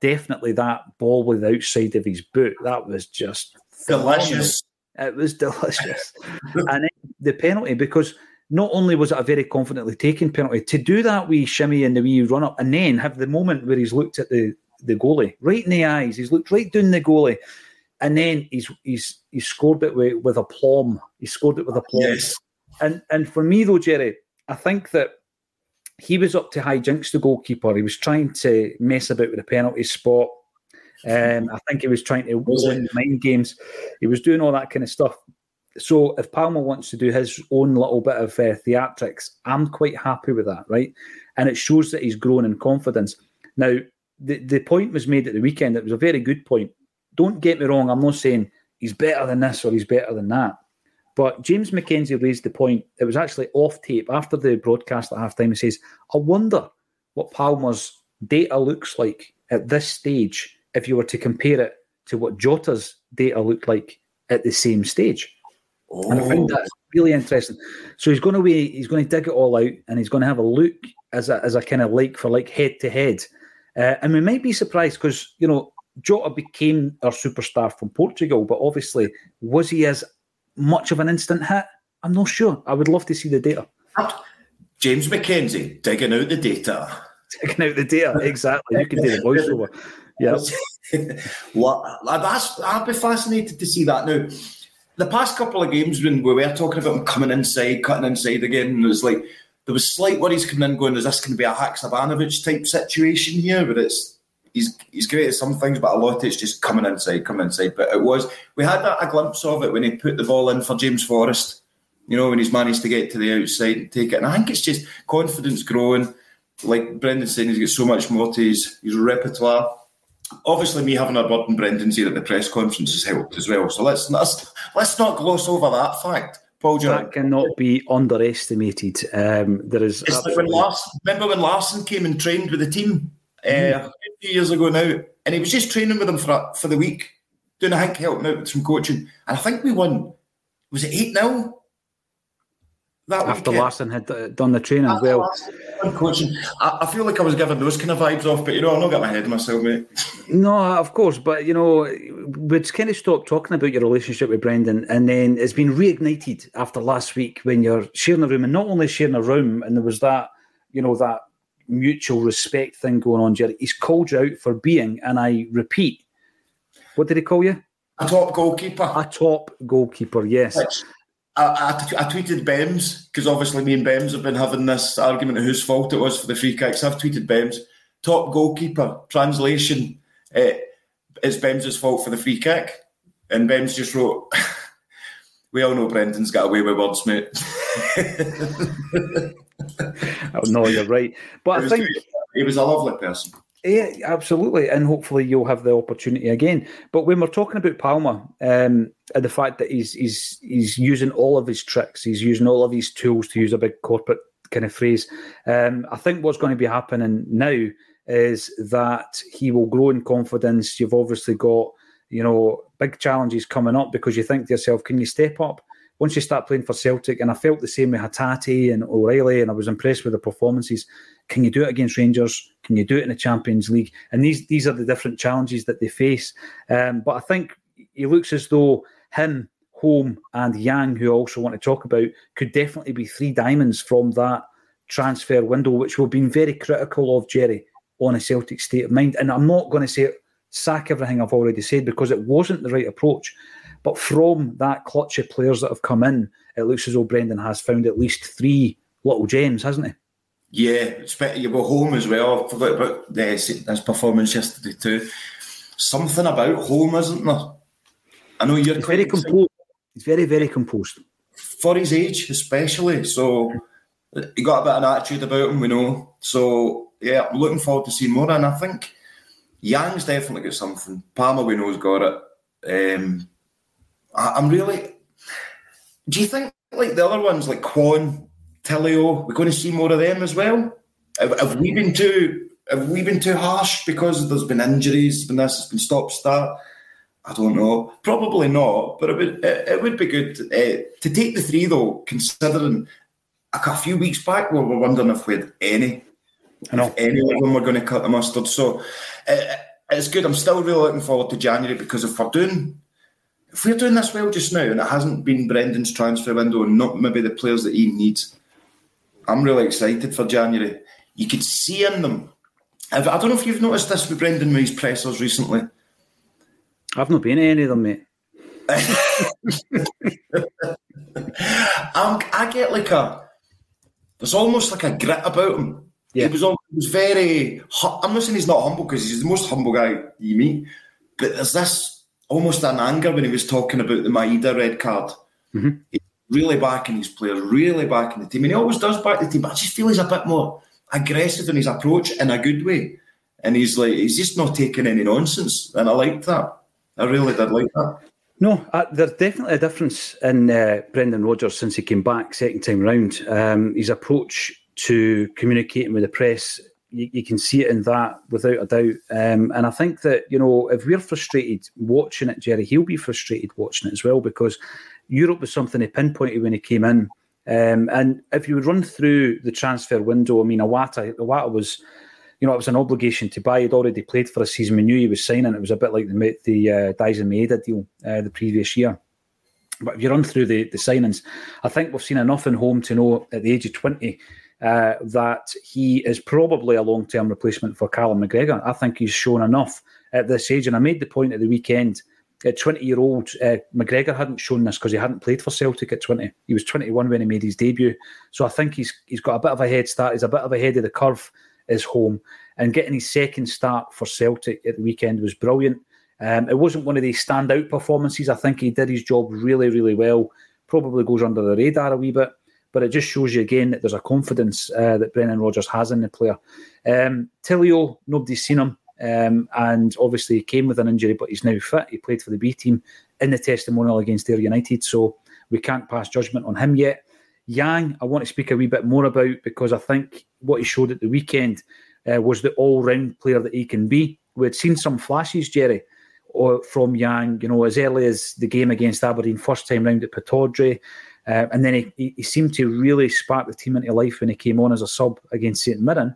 definitely that ball with the outside of his boot. That was just delicious. It was delicious. and then the penalty, because not only was it a very confidently taken penalty, to do that wee shimmy and the wee run up, and then have the moment where he's looked at the, the goalie right in the eyes, he's looked right down the goalie, and then he's he's he's scored it with, with aplomb. He scored it with aplomb. Yes. And and for me though, Jerry, I think that he was up to high jinks, the goalkeeper. He was trying to mess about with the penalty spot. Um, I think he was trying to win the mind games. He was doing all that kind of stuff. So if Palma wants to do his own little bit of uh, theatrics, I'm quite happy with that, right? And it shows that he's grown in confidence. Now, the, the point was made at the weekend. It was a very good point. Don't get me wrong. I'm not saying he's better than this or he's better than that. But James McKenzie raised the point. It was actually off tape after the broadcast at halftime. He says, I wonder what Palma's data looks like at this stage if you were to compare it to what Jota's data looked like at the same stage. And I found that really interesting. So he's going to be, he's going to dig it all out, and he's going to have a look as a as a kind of like for like head to head. Uh, and we might be surprised because you know Jota became our superstar from Portugal, but obviously was he as much of an instant hit? I'm not sure. I would love to see the data. James McKenzie digging out the data. Digging out the data, exactly. You can do the voiceover. Yeah. well, that's I'd be fascinated to see that now. The past couple of games when we were talking about him coming inside, cutting inside again, it was like there was slight worries coming in, going, "Is this going to be a Haksabanovic type situation here?" But it's he's he's great at some things, but a lot it's just coming inside, coming inside. But it was we had a, a glimpse of it when he put the ball in for James Forrest. You know, when he's managed to get to the outside and take it. And I think it's just confidence growing. Like Brendan saying, he's got so much more to his, his repertoire obviously me having a word in Brendan's ear at the press conference has helped as well. So let's let's let's not gloss over that fact. Paul John. That cannot be underestimated. Um, there is. It's like when Larsson, remember when Larsson came and trained with the team uh, mm. a few years ago now, and he was just training with them for for the week, doing a hink helping out with some coaching, and I think we won. Was it eight 0 that after weekend. Larsson had uh, done the training as well. Coaching, I, I, feel like I was giving those kind of vibes off, but you know, I'm not getting my head of myself, mate. No, of course, but you know, we'd kind of stopped talking about your relationship with Brendan, and then it's been reignited after last week when you're sharing a room, and not only sharing a room, and there was that, you know, that mutual respect thing going on, Jerry. He's called you out for being, and I repeat, what did he call you? A top goalkeeper. A top goalkeeper, yes. Which, I, I, I tweeted Bems because obviously me and Bems have been having this argument of whose fault it was for the free kicks. I've tweeted Bems, top goalkeeper. Translation: uh, It's Bems' fault for the free kick, and Bems just wrote. we all know Brendan's got away with words, mate. oh, no, you're right. But I think he was a lovely person. Yeah, absolutely, and hopefully you'll have the opportunity again. But when we're talking about Palma um, and the fact that he's he's he's using all of his tricks, he's using all of his tools to use a big corporate kind of phrase. Um, I think what's going to be happening now is that he will grow in confidence. You've obviously got you know big challenges coming up because you think to yourself, can you step up? Once you start playing for Celtic, and I felt the same with Hatate and O'Riley, and I was impressed with the performances. Can you do it against Rangers? Can you do it in the Champions League? And these these are the different challenges that they face. Um, but I think he looks as though him, Holm, and Yang, who I also want to talk about, could definitely be three diamonds from that transfer window, which we've been very critical of Jerry on a Celtic state of mind. And I'm not going to say sack everything I've already said because it wasn't the right approach. But from that clutch of players that have come in, it looks as though Brendan has found at least three little gems, hasn't he? Yeah, you were home as well. I forgot about this, his performance yesterday too. Something about Holm, isn't there? I know you're very composed. He's very, very composed. For his age, especially. So he got a bit of an attitude about him, we know. So yeah, I'm looking forward to seeing more. And I think Yang's definitely got something. Palma, we know's got it. Um, I, am really. Do you think like the other ones, like Kwon, Tilio, we're going to see more of them as well? Have, have, we been too have we been too harsh because there's been injuries, been this, has been stop start? I don't know. Probably not, but it would it, it would be good uh, to take the three though. Considering a few weeks back we were wondering if we had any, I know. any of them were going to cut the mustard. So uh, it's good. I'm still really looking forward to January because if we're doing if we're doing this well just now and it hasn't been Brendan's transfer window and not maybe the players that he needs, I'm really excited for January. You could see in them. I don't know if you've noticed this with Brendan May's pressers recently. I've not been to any of them, mate. i get like a. There's almost like a grit about him. Yeah. He was, he was very. I'm not saying he's not humble because he's the most humble guy you meet, but there's this almost an anger when he was talking about the Maeda red card. Mm-hmm. really backing his players, really backing the team, and he always does back the team. But I just feel he's a bit more aggressive in his approach in a good way, and he's like he's just not taking any nonsense, and I like that. I really did like that. No, uh, there's definitely a difference in uh, Brendan Rodgers since he came back second time round. Um, his approach to communicating with the press, you, you, can see it in that without a doubt. Um, and I think that you know if we're frustrated watching it, Jerry, he'll be frustrated watching it as well because Europe was something he pinpointed when he came in. Um, and if you would run through the transfer window, I mean, Iwata, Iwata was you know, it was an obligation to buy. He'd already played for a season. We knew he was signing. It was a bit like the the uh, Daizen Maeda deal uh, the previous year. But if you run through the, the signings, I think we've seen enough in Holm to know at the age of 20 uh, that he is probably a long term replacement for Callum McGregor. I think he's shown enough at this age. And I made the point at the weekend at 20 year old, uh, McGregor hadn't shown this because he hadn't played for Celtic at 20. He was 21 when he made his debut. So I think he's he's got a bit of a head start. He's a bit of a head of the curve, is Holm. And getting his second start for Celtic at the weekend was brilliant. Um, it wasn't one of these standout performances. I think he did his job really, really well. Probably goes under the radar a wee bit, but it just shows you again that there's a confidence uh, that Brendan Rodgers has in the player. Um, Tilio, nobody's seen him, um, and obviously he came with an injury, but he's now fit. He played for the B team in the testimonial against Ayr United, so we can't pass judgment on him yet. Yang, I want to speak a wee bit more about because I think what he showed at the weekend uh, was the all-round player that he can be. We had seen some flashes, Jerry, or from Yang, you know, as early as the game against Aberdeen, first time round at Pittodrie. Uh, and then he, he, seemed to really spark the team into life when he came on as a sub against St Mirren.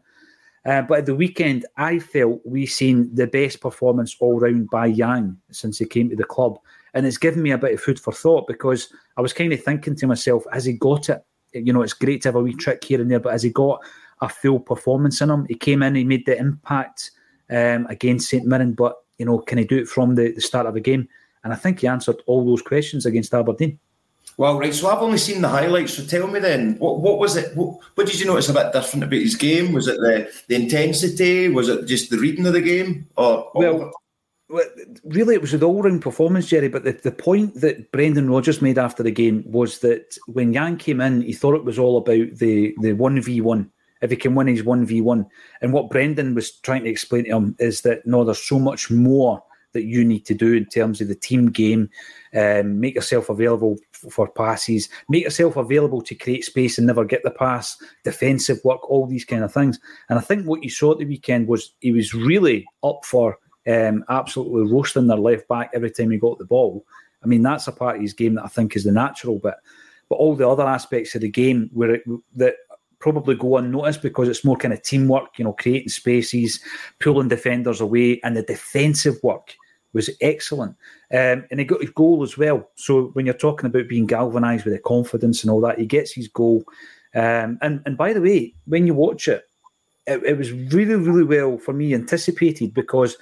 Uh, but at the weekend, I felt we seen the best performance all round by Yang since he came to the club. And it's given me a bit of food for thought because I was kind of thinking to myself, has he got it? You know, it's great to have a wee trick here and there, but has he got a full performance in him? He came in, he made the impact um, against St Mirren, but you know, can he do it from the, the start of the game? And I think he answered all those questions against Aberdeen. Well, right. So I've only seen the highlights. So tell me then, what, what was it? What, what, did you notice a bit different about his game? Was it the, the intensity? Was it just the reading of the game? Or well, well, really, it was an all-round performance, Jerry. But the, the point that Brendan Rodgers made after the game was that when Yang came in, he thought it was all about the the one v one if he can win his 1v1. And what Brendan was trying to explain to him is that no, there's so much more that you need to do in terms of the team game. Um, make yourself available f- for passes, make yourself available to create space and never get the pass, defensive work, all these kind of things. And I think what you saw at the weekend was he was really up for um, absolutely roasting their left back every time he got the ball. I mean, that's a part of his game that I think is the natural bit. But all the other aspects of the game where it, that probably go unnoticed because it's more kind of teamwork, you know, creating spaces, pulling defenders away, and the defensive work was excellent. Um, and he got his goal as well. So when you're talking about being galvanised with the confidence and all that, he gets his goal. Um, and and by the way, when you watch it, it, it was really really well for me anticipated because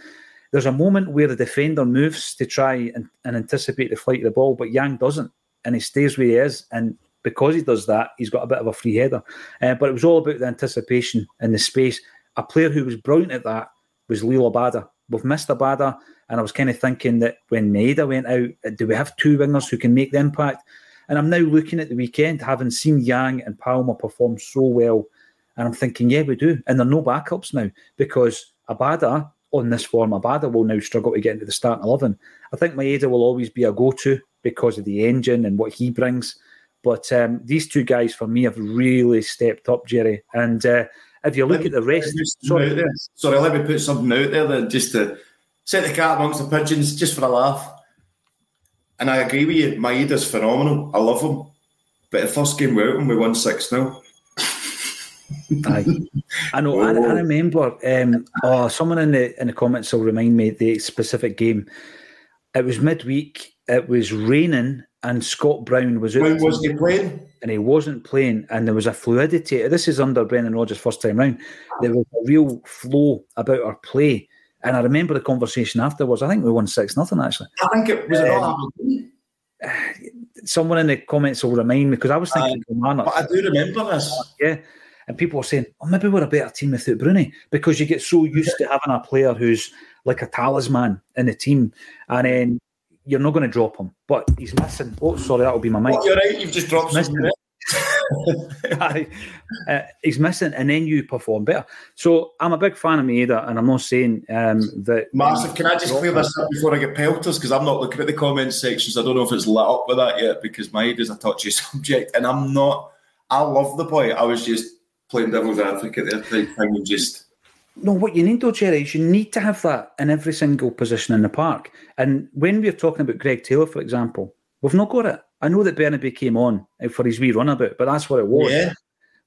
there's a moment where the defender moves to try and, and anticipate the flight of the ball, but Yang doesn't, and he stays where he is, and because he does that, he's got a bit of a free header. Uh, but it was all about the anticipation and the space. A player who was brilliant at that was Liel Abada. We've missed Abada, and I was kind of thinking that when Maeda went out, uh, do we have two wingers who can make the impact? And I'm now looking at the weekend, having seen Yang and Palma perform so well, and I'm thinking, yeah, we do. And there are no backups now because Abada on this form, Abada will now struggle to get into the starting 11. I think Maeda will always be a go to because of the engine and what he brings. But um, these two guys, for me, have really stepped up, Jerry. And uh, if you look at the rest, sorry, sorry, let me put something out there then, just to set the cat amongst the pigeons, just for a laugh. And I agree with you, Maeda's phenomenal. I love him. But the first game we're out and we won 6 0. Aye. I know. I, I, remember. Um, oh, someone in the in the comments will remind me the specific game. It was midweek. It was raining, and Scott Brown was out. When was he playing? And he wasn't playing, and there was a fluidity. This is under Brendan Rodgers' first time round. There was a real flow about our play, and I remember the conversation afterwards. I think we won six nothing actually. I think it was um, Someone in the comments will remind me because I was thinking, uh, but I do remember this. Yeah. And people were saying, oh, maybe we're a better team without Broony because you get so used to having a player who's like a talisman in the team. And then you're not going to drop him, but he's missing. Oh, sorry, that'll be my mic. Oh, you're right. You've just dropped missing. uh, he's missing, and then you perform better. So I'm a big fan of Maeda, and I'm not saying um, that. Massive. Can I just clear this up before I get pelters? Because I'm not looking at the comments sections. I don't know if it's lit up with that yet because Maeda's a touchy subject, and I'm not. I love the boy. I was just playing devil's advocate there, thing, and just no, what you need though, Jerry, is you need to have that in every single position in the park. And when we're talking about Greg Taylor, for example, we've not got it. I know that Bernabei came on uh, for his wee runabout, but that's what it was. Yeah.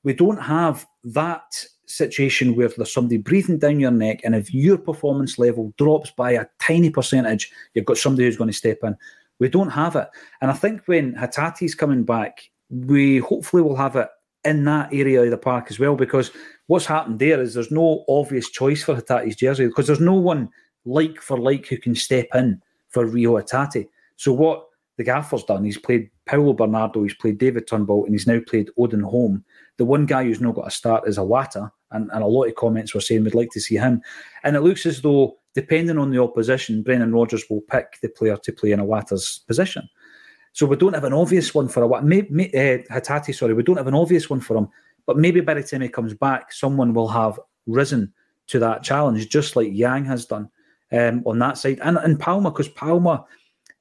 We don't have that situation where there's somebody breathing down your neck, and if your performance level drops by a tiny percentage, you've got somebody who's going to step in. We don't have it. And I think when Hatate's coming back, we hopefully will have it in that area of the park as well because what's happened there is there's no obvious choice for Hatate's jersey because there's no one like for like who can step in for Reo Hatate. So what the gaffer's done, he's played Paulo Bernardo, he's played David Turnbull, and he's now played Odin Holm. The one guy who's not got a start is Iwata, and, and a lot of comments were saying we'd like to see him. And it looks as though, depending on the opposition, Brendan Rodgers will pick the player to play in Iwata's position. So we don't have an obvious one for a uh, Hatate. Sorry, we don't have an obvious one for him. But maybe by the time he comes back, someone will have risen to that challenge, just like Yang has done um, on that side, and and Palma because Palma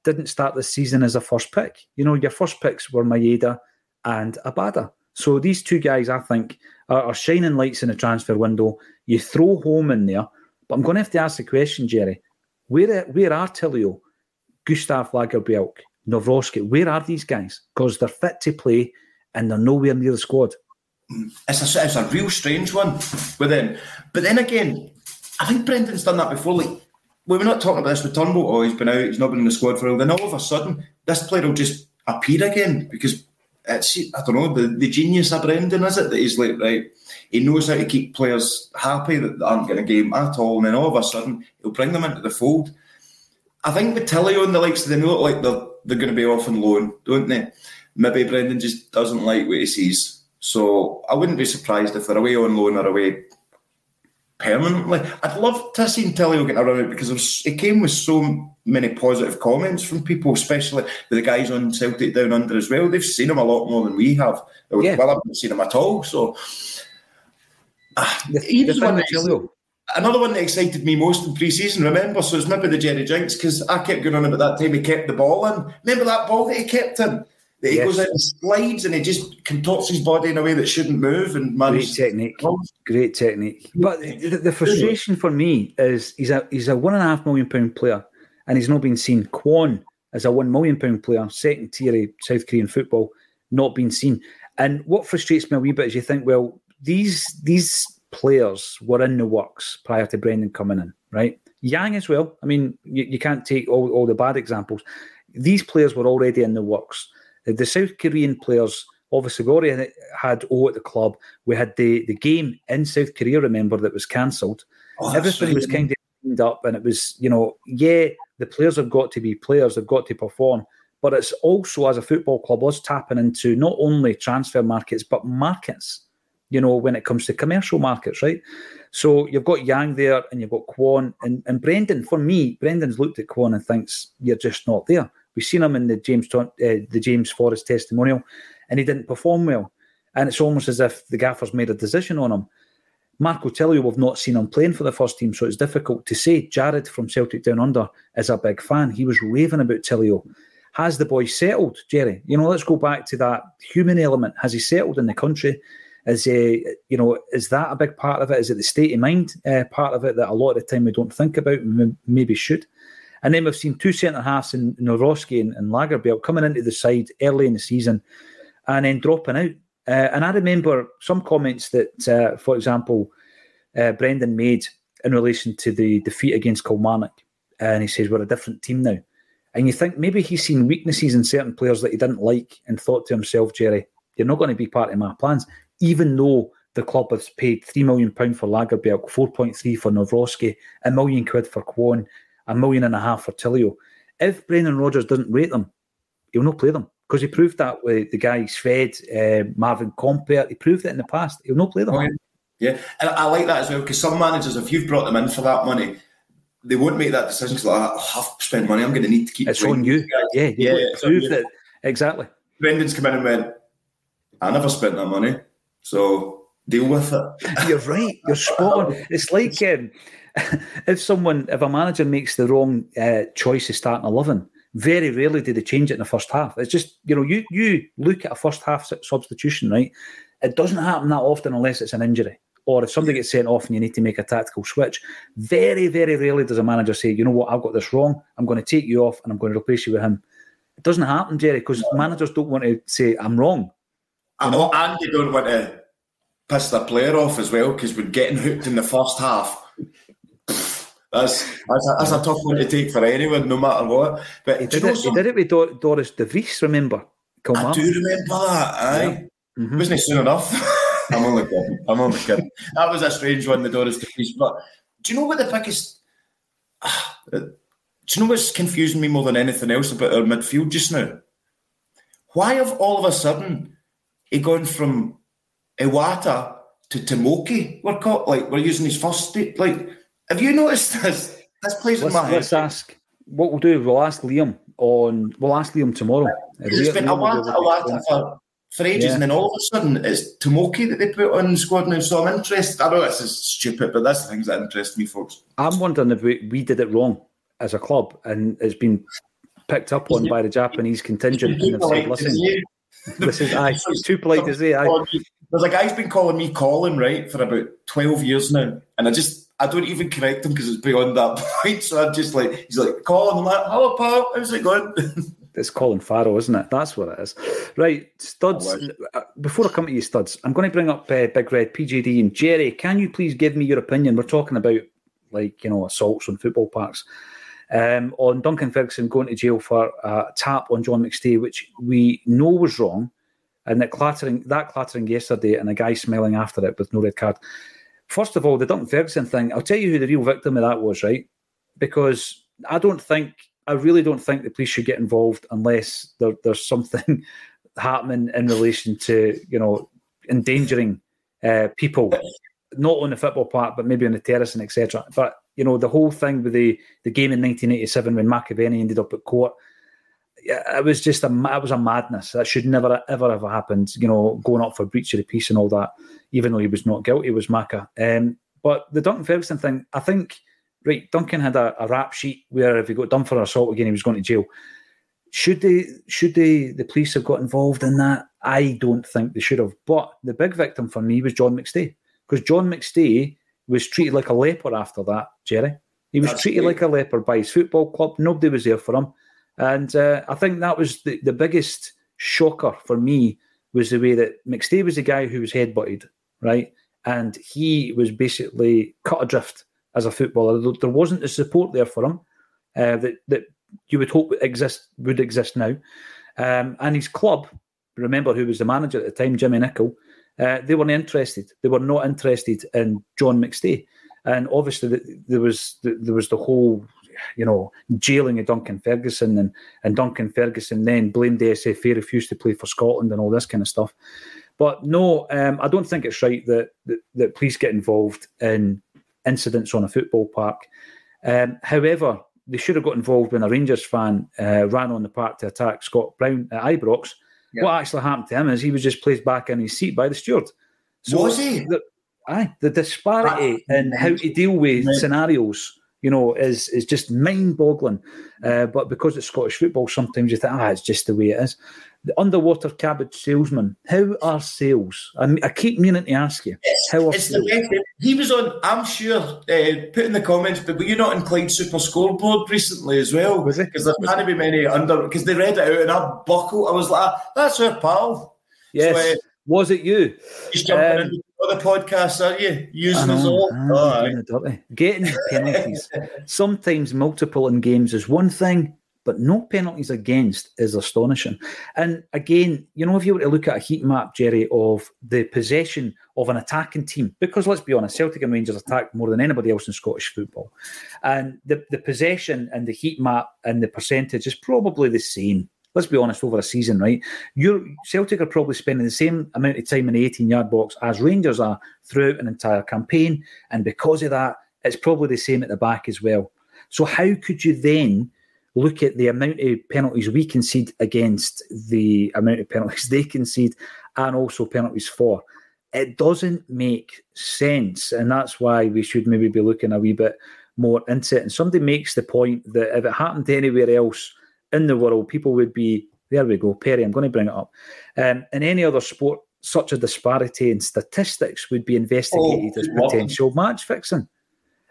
didn't start the season as a first pick. You know, your first picks were Maeda and Abada. So these two guys, I think, are, are shining lights in the transfer window. You throw Holm in there, but I'm going to have to ask the question, Jerry. Where where are Tilio, Gustav Lagerbielke, Nawrocki? Where are these guys? Because they're fit to play and they're nowhere near the squad. It's a, it's a real strange one with them. But then again, I think Brendan's done that before. Like, we were not talking about this with Turnbull. Oh, he's been out, he's not been in the squad for a while. Then all of a sudden, this player will just appear again because it's, I don't know, the, the genius of Brendan, is it? That he's like, right, he knows how to keep players happy that aren't getting a game at all. And then all of a sudden, he'll bring them into the fold. I think with Tilio and the likes of them, look like they're, they're going to be off on loan, don't they? Maybe Brendan just doesn't like what he sees. So I wouldn't be surprised if they're away on loan or away permanently. I'd love to see Tilio get around it because it came with so many positive comments from people, especially the guys on Celtic Down Under as well. They've seen him a lot more than we have. Yeah. Well, I haven't seen him at all. So uh, he was one that, another one that excited me most in pre-season. Remember, so it's maybe the Jerry Jinks because I kept going on about that time he kept the ball in. Remember that ball that he kept in? That he yes. goes out and slides and he just contorts his body in a way that shouldn't move and Great technique. Great technique. But the, the, frustration for me is he's a he's a one and a half million pound player and he's not been seen. Kwon as a one million pound player, second tier of South Korean football, not been seen. And what frustrates me a wee bit is you think, well, these these players were in the works prior to Brendan coming in, right? Yang as well. I mean, you, you can't take all, all the bad examples. These players were already in the works. The South Korean players, obviously, we already had O at the club. We had the, the game in South Korea, remember, that was cancelled. Oh, Everything was kind of cleaned up, and it was, you know, yeah, the players have got to be players, they've got to perform. But it's also, as a football club, us tapping into not only transfer markets, but markets, you know, when it comes to commercial markets, right? So you've got Yang there and you've got Kwon and, and Brendan. For me, Brendan's looked at Kwon and thinks, you're just not there. We've seen him in the James uh, the James Forrest testimonial, and he didn't perform well. And it's almost as if the gaffers made a decision on him. Marco Tilio, we've not seen him playing for the first team, so it's difficult to say. Jared from Celtic Down Under is a big fan. He was raving about Tilio. Has the boy settled, Jerry? You know, let's go back to that human element. Has he settled in the country? Is he, you know, is that a big part of it? Is it the state of mind uh, part of it that a lot of the time we don't think about, maybe should? And then we've seen two centre halves in Nawrocki and, and Lagerbielke coming into the side early in the season and then dropping out. Uh, and I remember some comments that, uh, for example, uh, Brendan made in relation to the defeat against Kilmarnock. And he says, We're a different team now. And you think maybe he's seen weaknesses in certain players that he didn't like and thought to himself, Jerry, you're not going to be part of my plans, even though the club has paid £3 million for Lagerbielke, 4.3 for Nawrocki, a million quid for Kwon, a million and a half for Tilio. If Brendan Rodgers doesn't rate them, he'll not play them because he proved that with the guy Sved, uh, Marvin Compper. He proved it in the past. He'll not play them. Oh, yeah. yeah, and I like that as well because some managers, if you've brought them in for that money, they won't make that decision because like, oh, I've spent money. I'm going to need to keep. It's on you. Yeah, yeah, prove that exactly. Brendan's come in and went. I never spent that money, so deal with it. You're right. You're spot on. It's like um, if someone, if a manager makes the wrong uh, choice of starting eleven, very rarely do they change it in the first half. It's just you know you you look at a first half substitution, right? It doesn't happen that often unless it's an injury or if somebody gets sent off and you need to make a tactical switch. Very very rarely does a manager say, you know what, I've got this wrong. I'm going to take you off and I'm going to replace you with him. It doesn't happen, Jerry, because managers don't want to say I'm wrong. You know? And you don't want to piss the player off as well because we're getting hooked in the first half That's that's a, that's a tough one to take for anyone, no matter what. But He did, it, he did it with Dor- Dorus De Vries, remember? Come I on. do remember that. Aye, Mhm. wasn't it soon enough? I'm only kidding. I'm only kidding. That was a strange one, the Dorus de Vries. But do you know what the biggest? do you know what's confusing me more than anything else about our midfield just now? Why have all of a sudden he gone from Iwata to Tomoki? We're caught like we're using his first state. Like, have you noticed this? This plays in Let's, my head. let's ask. What we'll do, we'll ask Liam on. We'll ask Liam tomorrow. It's been Liam will be Iwata, Iwata for, for ages, Yeah. and then all of a sudden it's Tomoki that they put on the squad now. So I'm interested. I know this is stupid, but that's the things that interest me, folks. I'm wondering if we, we did it wrong as a club, and it's been picked up on by the Japanese contingent, and they've said, "Listen, this is aye, too polite to say." Aye. There's a guy's been calling me Colin, right, for about 12 years now. And I just, I don't even correct him because it's beyond that point. So I'm just like, he's like, Colin, I'm like, hello, pal, how's it going? It's Colin Farrell, isn't it? That's what it is. Right, Studs. uh, Before I come to you, Studs, I'm going to bring up uh, Big Red, PJD, and Jerry. Can you please give me your opinion? We're talking about like you know assaults on football parks. Um, on Duncan Ferguson going to jail for a tap on John McStay, which we know was wrong, and that clattering that clattering yesterday, and a guy smelling after it with no red card. First of all, the Duncan Ferguson thing. I'll tell you who the real victim of that was, right? Because I don't think, I really don't think the police should get involved unless there, there's something happening in relation to, you know, endangering uh, people, not on the football park, but maybe on the terrace and etc. But you know, the whole thing with the the game in 1987 when McAvennie ended up at court, it was just a it was a madness. That should never ever have happened. You know, going up for breach of the peace and all that, even though he was not guilty, was Macca. Um, but the Duncan Ferguson thing, I think, right? Duncan had a, a rap sheet where if he got done for assault again, he was going to jail. Should they? Should they? The police have got involved in that? I don't think they should have. But the big victim for me was John McStay because John McStay was treated like a leper after that. Jerry, he was That's treated great. like a leper by his football club. Nobody was there for him, and uh, I think that was the, the biggest shocker for me was the way that McStay was the guy who was headbutted, right, and he was basically cut adrift as a footballer. There- wasn't the support there for him uh, that that you would hope would exist would exist now, um, and his club. Remember who was the manager at the time, Jimmy Nicholl. Uh, they weren't interested. They were not interested in John McStay, and obviously the, there was the, there was the whole, you know, jailing of Duncan Ferguson, and and Duncan Ferguson then blamed the SFA, refused to play for Scotland, and all this kind of stuff. But no, um, I don't think it's right that, that that police get involved in incidents on a football park. Um, however, they should have got involved when a Rangers fan uh, ran on the park to attack Scott Brown at Ibrox. Yeah. What actually happened to him is he was just placed back in his seat by the steward. So was he? The, aye, the disparity in how to deal with scenarios, you know, is is just mind-boggling. Uh, but because it's Scottish football, sometimes you think, ah, it's just the way it is. The underwater cabbage salesman. How are sales? I, mean, I keep meaning to ask you. how are It's sales? He was on, I'm sure, uh, put in the comments, but were you not in Clyde Super Scoreboard recently as well? Was he? Because there can't be many under, because they read it out and I buckled. I was like, ah, that's our pal. Yes. So, uh, Was it you? He's jumping Um, into other podcasts, are you? Using us know, all. aye, Oh, it dirty. Getting penalties. Sometimes multiple in games is one thing, but no penalties against is astonishing. And again, you know, if you were to look at a heat map, Jerry, of the possession of an attacking team, because let's be honest, Celtic and Rangers attack more than anybody else in Scottish football. And the, the possession and the heat map and the percentage is probably the same. Let's be honest, over a season, right? You're, Celtic are probably spending the same amount of time in the 18 yard box as Rangers are throughout an entire campaign. And because of that, it's probably the same at the back as well. So, how could you then look at the amount of penalties we concede against the amount of penalties they concede and also penalties for? It doesn't make sense. And that's why we should maybe be looking a wee bit more into it. And somebody makes the point that if it happened anywhere else in the world, people would be, there we go, Perry, I'm going to bring it up. Um, in any other sport, such a disparity in statistics would be investigated Oh, as wow. potential match fixing.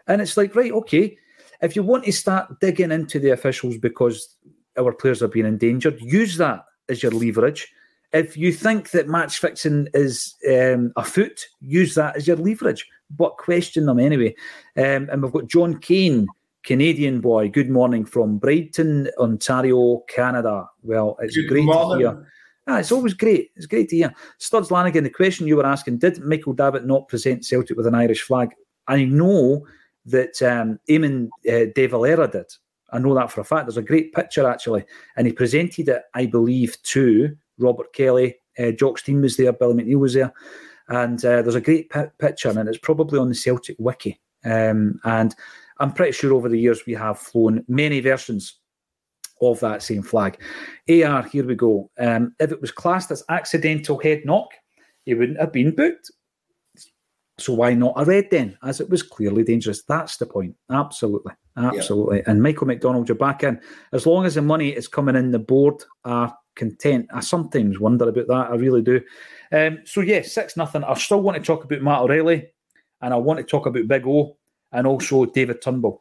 And it's like, right, okay, if you want to start digging into the officials because our players are being endangered, use that as your leverage. If you think that match fixing is um, a foot, use that as your leverage. but question them anyway. Um, and we've got John Kane, Canadian boy. Good morning from Brighton, Ontario, Canada. Well, it's Good great morning. to hear. Ah, it's always great. It's great to hear. Studs Lanigan, the question you were asking, did Michael Davitt not present Celtic with an Irish flag? I know that um, Eamon uh, De Valera did. I know that for a fact. There's a great picture, actually. And he presented it, I believe, to Robert Kelly. Uh, Jock Stein was there, Billy McNeill was there. And uh, there's a great pi- picture, and it's probably on the Celtic wiki. Um, and I'm pretty sure over the years we have flown many versions of that same flag. AR, here we go. Um, if it was classed as accidental head knock, he wouldn't have been booked. So why not a red then, as it was clearly dangerous? That's the point. Absolutely. Absolutely. And Michael McDonald, you're back in. As long as the money is coming in, the board are content. I sometimes wonder about that. I really do. Um, so, yeah, 6 nothing. I still want to talk about Matt O'Riley and I want to talk about Big O and also David Turnbull.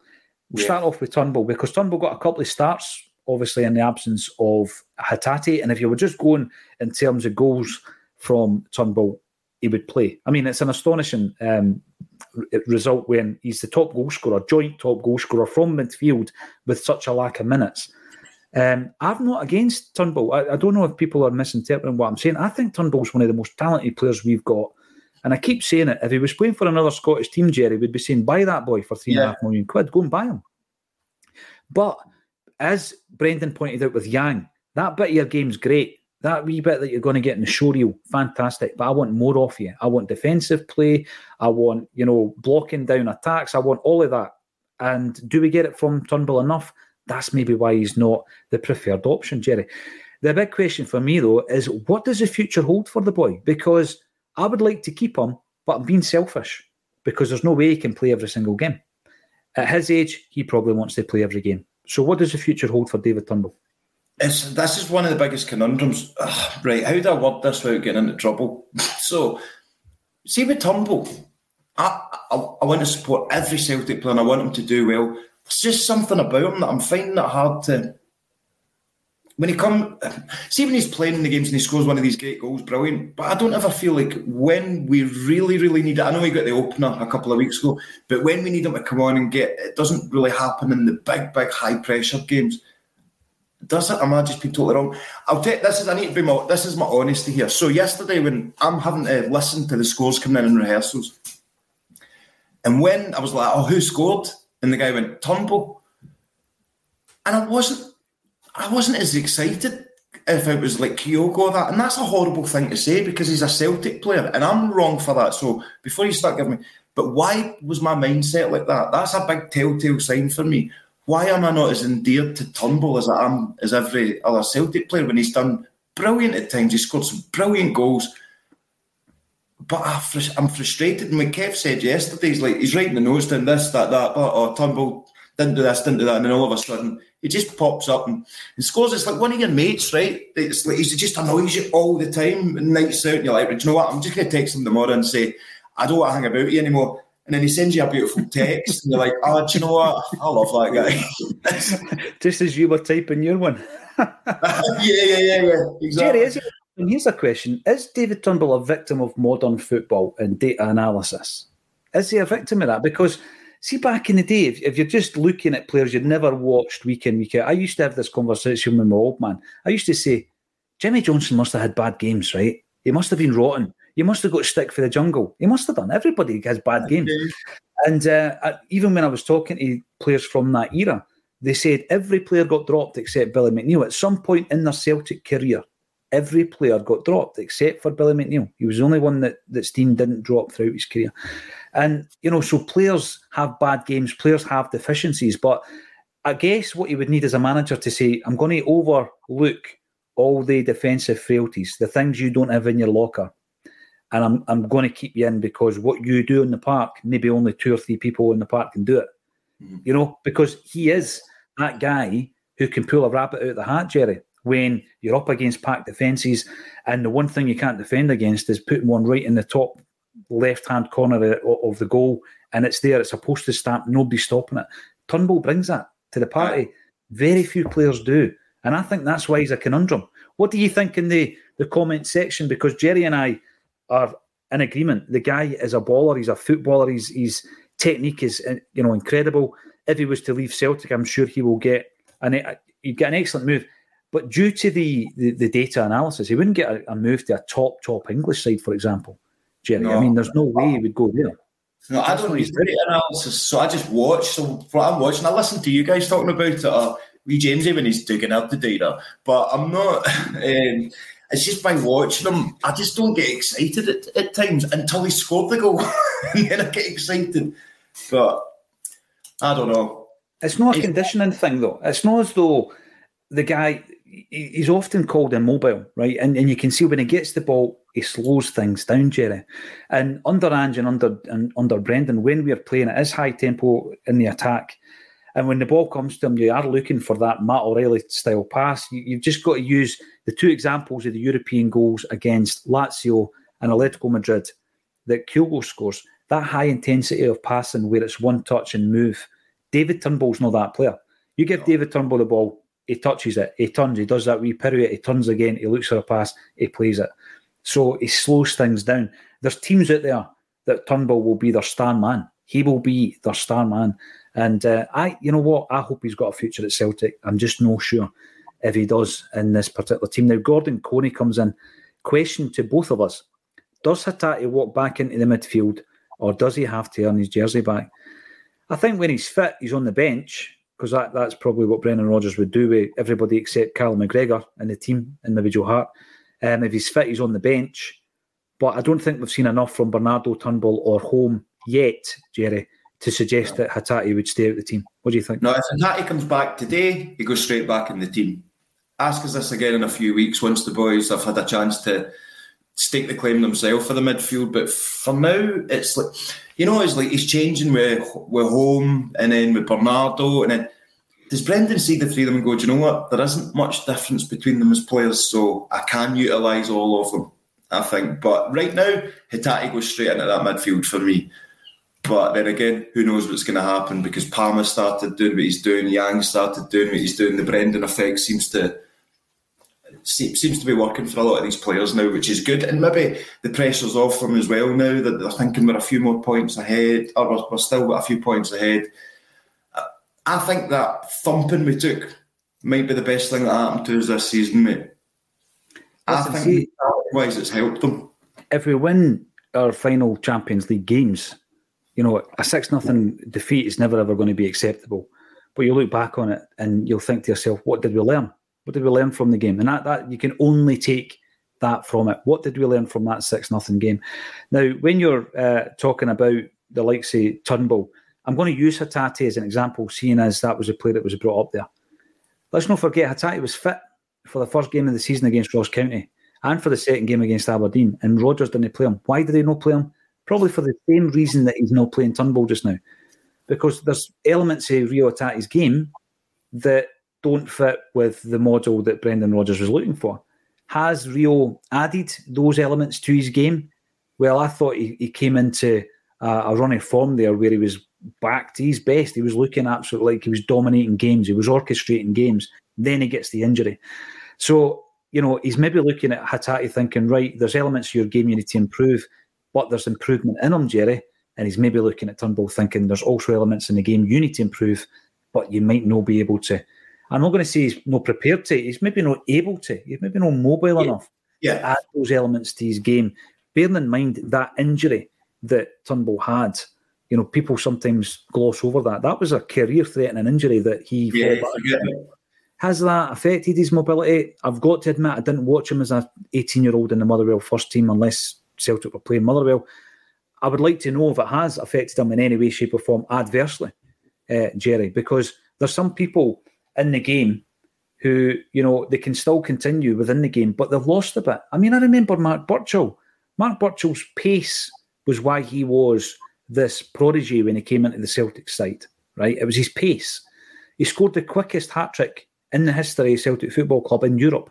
We'll Yeah. start off with Turnbull because Turnbull got a couple of starts, obviously, in the absence of Hatate. And if you were just going in terms of goals from Turnbull, he would play. I mean, it's an astonishing um, result when he's the top goal scorer, joint top goal scorer from midfield with such a lack of minutes. Um, I'm not against Turnbull. I, I don't know if people are misinterpreting what I'm saying. I think Turnbull's one of the most talented players we've got. And I keep saying it. If he was playing for another Scottish team, Jerry, we'd be saying, buy that boy for three and a half million quid. Go and buy him. But as Brendan pointed out with Yang, that bit of your game's great. That wee bit that you're going to get in the show reel, fantastic. But I want more off you. I want defensive play. I want, you know, blocking down attacks. I want all of that. And do we get it from Turnbull enough? That's maybe why he's not the preferred option, Jerry. The big question for me, though, is what does the future hold for the boy? Because I would like to keep him, but I'm being selfish because there's no way he can play every single game. At his age, he probably wants to play every game. So, what does the future hold for David Turnbull? It's, this is one of the biggest conundrums. Ugh, right, how do I word this without getting into trouble? So, see with Turnbull, I, I, I want to support every Celtic player and I want him to do well. There's just something about him that I'm finding it hard to. When he come, see when he's playing in the games and he scores one of these great goals, brilliant. But I don't ever feel like when we really, really need it. I know we got the opener a couple of weeks ago, but when we need him to come on and get, it doesn't really happen in the big, big, high pressure games. Does it? Am I just being totally wrong? I'll take this is I need to be my this is my honesty here. So yesterday when I'm having to listen to the scores coming in in rehearsals, and when I was like, "Oh, who scored?" and the guy went Turnbull, and I wasn't, I wasn't as excited if it was like Kyogo or that, and that's a horrible thing to say because he's a Celtic player, and I'm wrong for that. So before you start giving me, but why was my mindset like that? That's a big telltale sign for me. Why am I not as endeared to Turnbull as I am as every other Celtic player when he's done brilliant at times? He scored some brilliant goals. But I I'm frustrated. And when Kev said yesterday, he's like, he's writing the notes down this, that, that, but oh, Turnbull didn't do this, didn't do that. And then all of a sudden, he just pops up and, and scores. It's like one of your mates, right? It's like, he just annoys you all the time and nights out. And you're like, do you know what? I'm just going to text him tomorrow and say, I don't want to hang about you anymore. And then he sends you a beautiful text, and you're like, "Oh, do you know what? I love that guy." Just as you were typing your one. yeah, yeah, yeah, yeah. Exactly. Jerry, is and here's a question Is David Turnbull a victim of modern football and data analysis? Is he a victim of that? Because, see, back in the day, if, if you're just looking at players you'd never watched week in, week out, I used to have this conversation with my old man. I used to say, Jimmy Johnstone must have had bad games, right? He must have been rotten. You must have got stick for the jungle. He must have done. Everybody has bad games. And uh, I- even when I was talking to players from that era, they said every player got dropped except Billy McNeill. At some point in their Celtic career, every player got dropped except for Billy McNeill. He was the only one that, that Stein didn't drop throughout his career. And, you know, so players have bad games, players have deficiencies. But I guess what you would need as a manager to say, I'm going to overlook all the defensive frailties, the things you don't have in your locker. And I'm, I'm going to keep you in because what you do in the park, maybe only two or three people in the park can do it. Mm. You know, because he is that guy who can pull a rabbit out of the hat, Jerry, when you're up against packed defences. And the one thing you can't defend against is putting one right in the top left hand corner of, the goal. And it's there, it's supposed to stamp, nobody's stopping it. Turnbull brings that to the party. Very few players do. And I think that's why he's a conundrum. What do you think in the, the comment section? Because Jerry and I are in agreement. The guy is a baller. He's a footballer. He's, his technique is uh, you know incredible. If he was to leave Celtic, I'm sure he will get an he'd get an excellent move. But due to the, the, the data analysis, he wouldn't get a, a, move to a top top English side, for example. Jerry, no. I mean, there's no way he would go there. No, I don't read data analysis, so I just watch. So what I'm watching, I listen to you guys talking about it, or we Jamesy when he's digging out the data. But I'm not. Um, it's just by watching him, I just don't get excited at, at times until he scored the goal, and then I get excited. But I don't know. It's not a conditioning thing, though. It's not as though the guy he's often called immobile, right? And and you can see when he gets the ball, he slows things down, Jerry. And under Ange and under and under Brendan, when we're playing, it is high tempo in the attack. And when the ball comes to him, you are looking for that Matt O'Riley style pass. You, have just got to use the two examples of the European goals against Lazio and Atletico Madrid that Kyogo scores. That high intensity of passing where it's one touch and move. David Turnbull's not that player. You give David Turnbull the ball, he touches it, he turns, he does that wee pirouette, he turns again, he looks for a pass, he plays it. So he slows things down. There's teams out there that Turnbull will be their star man. He will be their star man. And uh, I, you know what? I hope he's got a future at Celtic. I'm just no sure if he does in this particular team. Now, Gordon Coney comes in. Question to both of us: Does Hatate walk back into the midfield, or does he have to earn his jersey back? I think when he's fit, he's on the bench because that, that's probably what Brendan Rodgers would do with everybody except Callum McGregor and the team and maybe Joe Hart. Um, if he's fit, he's on the bench. But I don't think we've seen enough from Bernardo Turnbull or Holm yet, Jerry, to suggest that Hatate would stay out the team. What do you think? No, if Hatate comes back today, he goes straight back in the team. Ask us this again in a few weeks once the boys have had a chance to stake the claim themselves for the midfield. But for now, it's like you know, it's like he's changing with with Holm and then with Bernardo, and then does Brendan see the three of them and go, Do you know what? There isn't much difference between them as players, so I can utilise all of them. I think, but right now, Hatate goes straight into that midfield for me. But then again, who knows what's going to happen because Palma started doing what he's doing, Yang started doing what he's doing. The Brendan effect seems to seems to be working for a lot of these players now, which is good. And maybe the pressure's off them as well now that they're thinking we're a few more points ahead, or we're, we're still a few points ahead. I think that thumping we took might be the best thing that happened to us this season, mate. I think see, uh, otherwise it's helped them. If we win our final Champions League games, you know, a six nothing defeat is never ever going to be acceptable. But you look back on it and you'll think to yourself, what did we learn? What did we learn from the game? And that, that you can only take that from it. What did we learn from that six nothing game? Now, when you're uh, talking about the likes of Turnbull, I'm going to use Hatate as an example, seeing as that was a player that was brought up there. Let's not forget Hatate was fit for the first game of the season against Ross County and for the second game against Aberdeen, and Rodgers didn't play him. Why did he not play him? Probably for the same reason that he's not playing Turnbull just now, because there's elements of Reo Hatate's game that don't fit with the model that Brendan Rodgers was looking for. Has Rio added those elements to his game? Well, I thought he, he came into uh, a running form there where he was back to his best. He was looking absolutely like he was dominating games. He was orchestrating games. Then he gets the injury. So, you know, he's maybe looking at Hatate thinking, right, there's elements of your game you need to improve, but there's improvement in him, Jerry. And he's maybe looking at Turnbull thinking there's also elements in the game you need to improve, but you might not be able to. I'm not going to say he's not prepared to. He's maybe not able to. He's maybe not mobile yeah. enough yeah. to add those elements to his game. Bearing in mind that injury that Turnbull had, you know, people sometimes gloss over that. That was a career-threatening injury that he yeah, has that affected his mobility? I've got to admit, I didn't watch him as a 18-year-old in the Motherwell first team unless Celtic were playing Motherwell. I would like to know if it has affected them in any way, shape, or form adversely, uh, Jerry, because there's some people in the game who, you know, they can still continue within the game, but they've lost a bit. I mean, I remember Mark Burchill. Mark Burchill's pace was why he was this prodigy when he came into the Celtic side, right? It was his pace. He scored the quickest hat trick in the history of Celtic Football Club in Europe,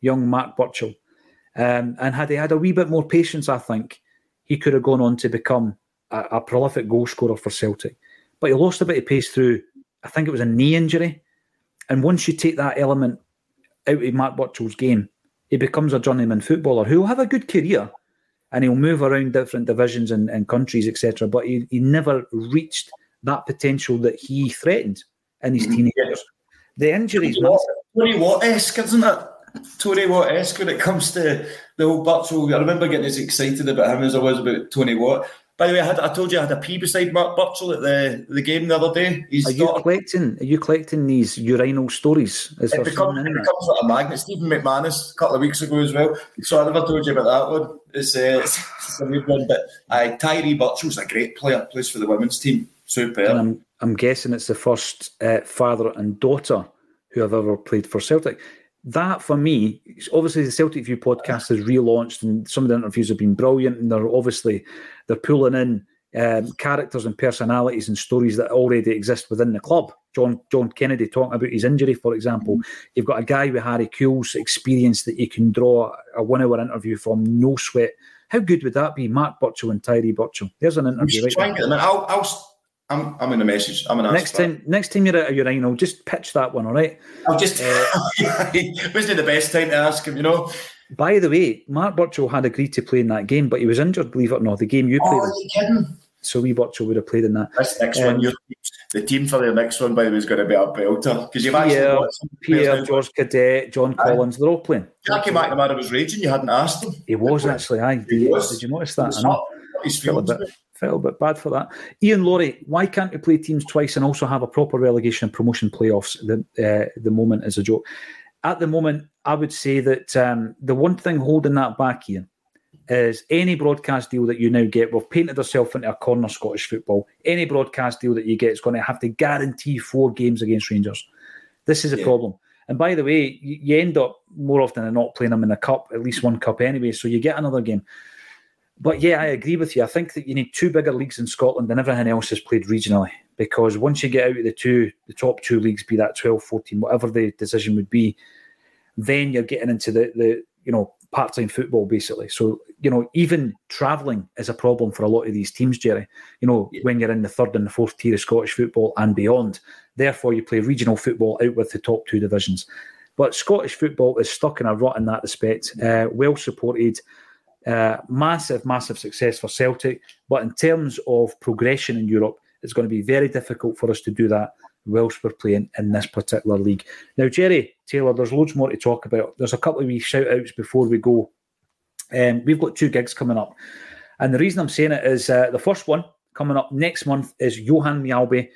young Mark Burchill. Um, and had he had a wee bit more patience, I think he could have gone on to become a, a prolific goal scorer for Celtic. But he lost a bit of pace through, I think it was a knee injury. And once you take that element out of Mark Burchill's game, he becomes a journeyman footballer who will have a good career and he'll move around different divisions and, and countries, etc. But he, he never reached that potential that he threatened in his teenage years. The injuries, Tony Watt esque, isn't it? Tony Watt esque when it comes to the whole Burchill. I remember getting as excited about him as I was about Tony Watt. By the way, I, had, I told you I had a pee beside Mark Burchill at the, the game the other day. He's Are you collecting? Are you collecting these urinal stories? Is it becomes, it becomes like a magnet. Stephen McManus a couple of weeks ago as well. So I never told you about that one. It's, uh, it's, it's a weird one. But uh, Tyree Burchill's a great player. Plays for the women's team. Super. And I'm, I'm guessing it's the first uh, father and daughter who have ever played for Celtic. That for me, obviously the Celtic View podcast has relaunched, and some of the interviews have been brilliant. And they're obviously they're pulling in um, characters and personalities and stories that already exist within the club. John John Kennedy talking about his injury, for example. You've got a guy with Harry Kewell's experience that you can draw a one-hour interview from, no sweat. How good would that be? Mark Burchill and Tyree Burchill. There's an interview right try there. get them in. I'll, I'll, I'm, I'm in the message. I'm an Next time, next time you're out at a urinal, just pitch that one, all right? I'll just. wasn't the best time to ask him, you know? By the way, Mark Burchill had agreed to play in that game, but he was injured, believe it or not, the game you played Oh, you kidding? So we Burchill would have played in that. This next Um, one, your, the team for the next one, by the way, is going to be a belter because you've actually Pierre, got Pierre. George Cadete, John Collins, they're all playing. Jackie McNamara was raging. You hadn't asked him. He was actually, aye. Did, He was. did you notice that? I know. up. His Felt a, feelings bit, it. Felt a bit bad for that. Ian Laurie, why can't we play teams twice and also have a proper relegation and promotion playoffs? The, uh, the moment is a joke. At the moment, I would say that um, the one thing holding that back, Ian, is any broadcast deal that you now get, we've painted ourselves into a corner Scottish football. Any broadcast deal that you get is going to have to guarantee four games against Rangers. This is a problem. And by the way, you, you end up more often than not playing them in a cup, at least one cup anyway, so you get another game. But yeah, I agree with you. I think that you need two bigger leagues in Scotland and everything else is played regionally. Because once you get out of the two, the top two leagues, be that 12, 14, whatever the decision would be, then you're getting into the, the you know, part-time football basically. So, you know, even travelling is a problem for a lot of these teams, Jerry. You know, when you're in the third and the fourth tier of Scottish football and beyond. Therefore, you play regional football out with the top two divisions. But Scottish football is stuck in a rut in that respect. Uh, well supported, uh, massive, massive success for Celtic. But in terms of progression in Europe, it's going to be very difficult for us to do that whilst we're playing in this particular league. Now, Jerry Taylor, there's loads more to talk about. There's a couple of wee shout outs before we go. Um, we've got two gigs coming up. And the reason I'm saying it is uh, the first one coming up next month is Johan Mjällby.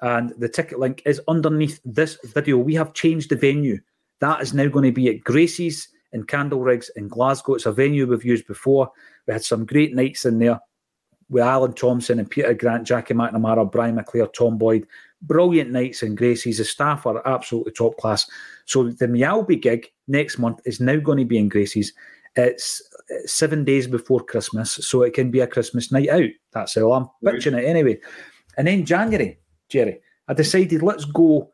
And the ticket link is underneath this video. We have changed the venue. That is now going to be at Gracie's in Candleriggs in Glasgow. It's a venue we've used before. We had some great nights in there with Alan Thompson and Peter Grant, Jackie McNamara, Brian McClair, Tom Boyd. Brilliant nights in Gracie's. The staff are absolutely top class. So the Mjällby gig next month is now going to be in Gracie's. It's seven days before Christmas, so it can be a Christmas night out. That's how I'm pitching it anyway. And then January, Jerry, I decided let's go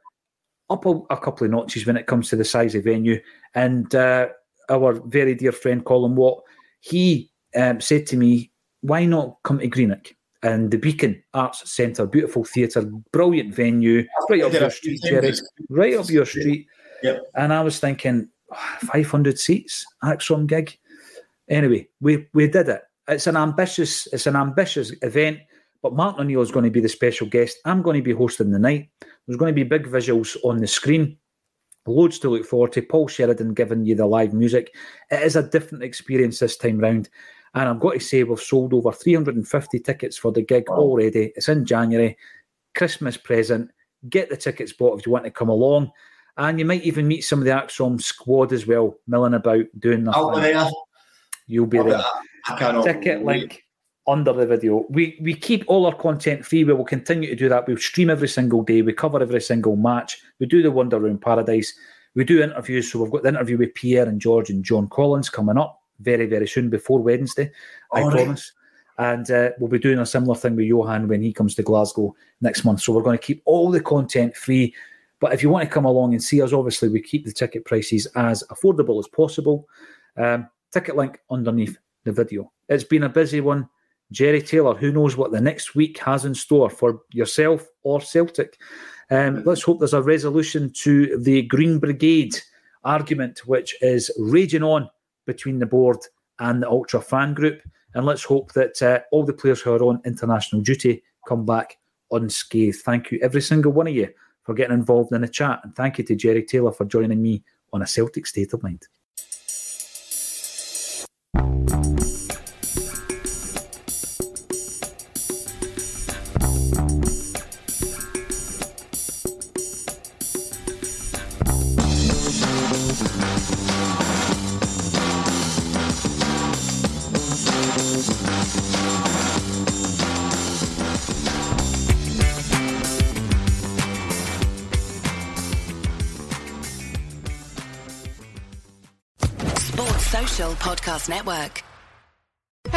up a, a couple of notches when it comes to the size of venue. And uh, our very dear friend Colin Watt, he um, said to me, why not come to Greenock? And the Beacon Arts Centre, beautiful theatre, brilliant venue, right up your street, Jerry, right up your street. Yep. And I was thinking, 500 seats, ACSOM gig. Anyway, we, we did it. It's an ambitious, it's an ambitious event, but Martin O'Neill is going to be the special guest. I'm going to be hosting the night. There's going to be big visuals on the screen. Loads to look forward to. Paul Sheridan giving you the live music. It is a different experience this time round. And I've got to say, we've sold over 350 tickets for the gig already. It's in January. Christmas present. Get the tickets bought if you want to come along. And you might even meet some of the ACSOM squad as well, milling about, doing nothing. I'll be there. You'll be I'll be there. there. I cannot Ticket wait. link under the video. We we keep all our content free. We will continue to do that. We stream every single day. We cover every single match. We do the Wonder Room Paradise. We do interviews. So we've got the interview with Pierre and George and John Collins coming up very very soon before Wednesday. I All right. promise. And uh, we'll be doing a similar thing with Johan when he comes to Glasgow next month. So we're going to keep all the content free. But if you want to come along and see us, obviously we keep the ticket prices as affordable as possible. Um, ticket link underneath the video. It's been a busy one. Jerry Taylor, who knows what the next week has in store for yourself or Celtic? Um, let's hope there's a resolution to the Green Brigade argument, which is raging on between the board and the Ultra fan group. And let's hope that uh, all the players who are on international duty come back unscathed. Thank you, every single one of you, for getting involved in the chat. And thank you to Jerry Taylor for joining me on a Celtic State of Mind. Podcast Network.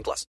18 plus.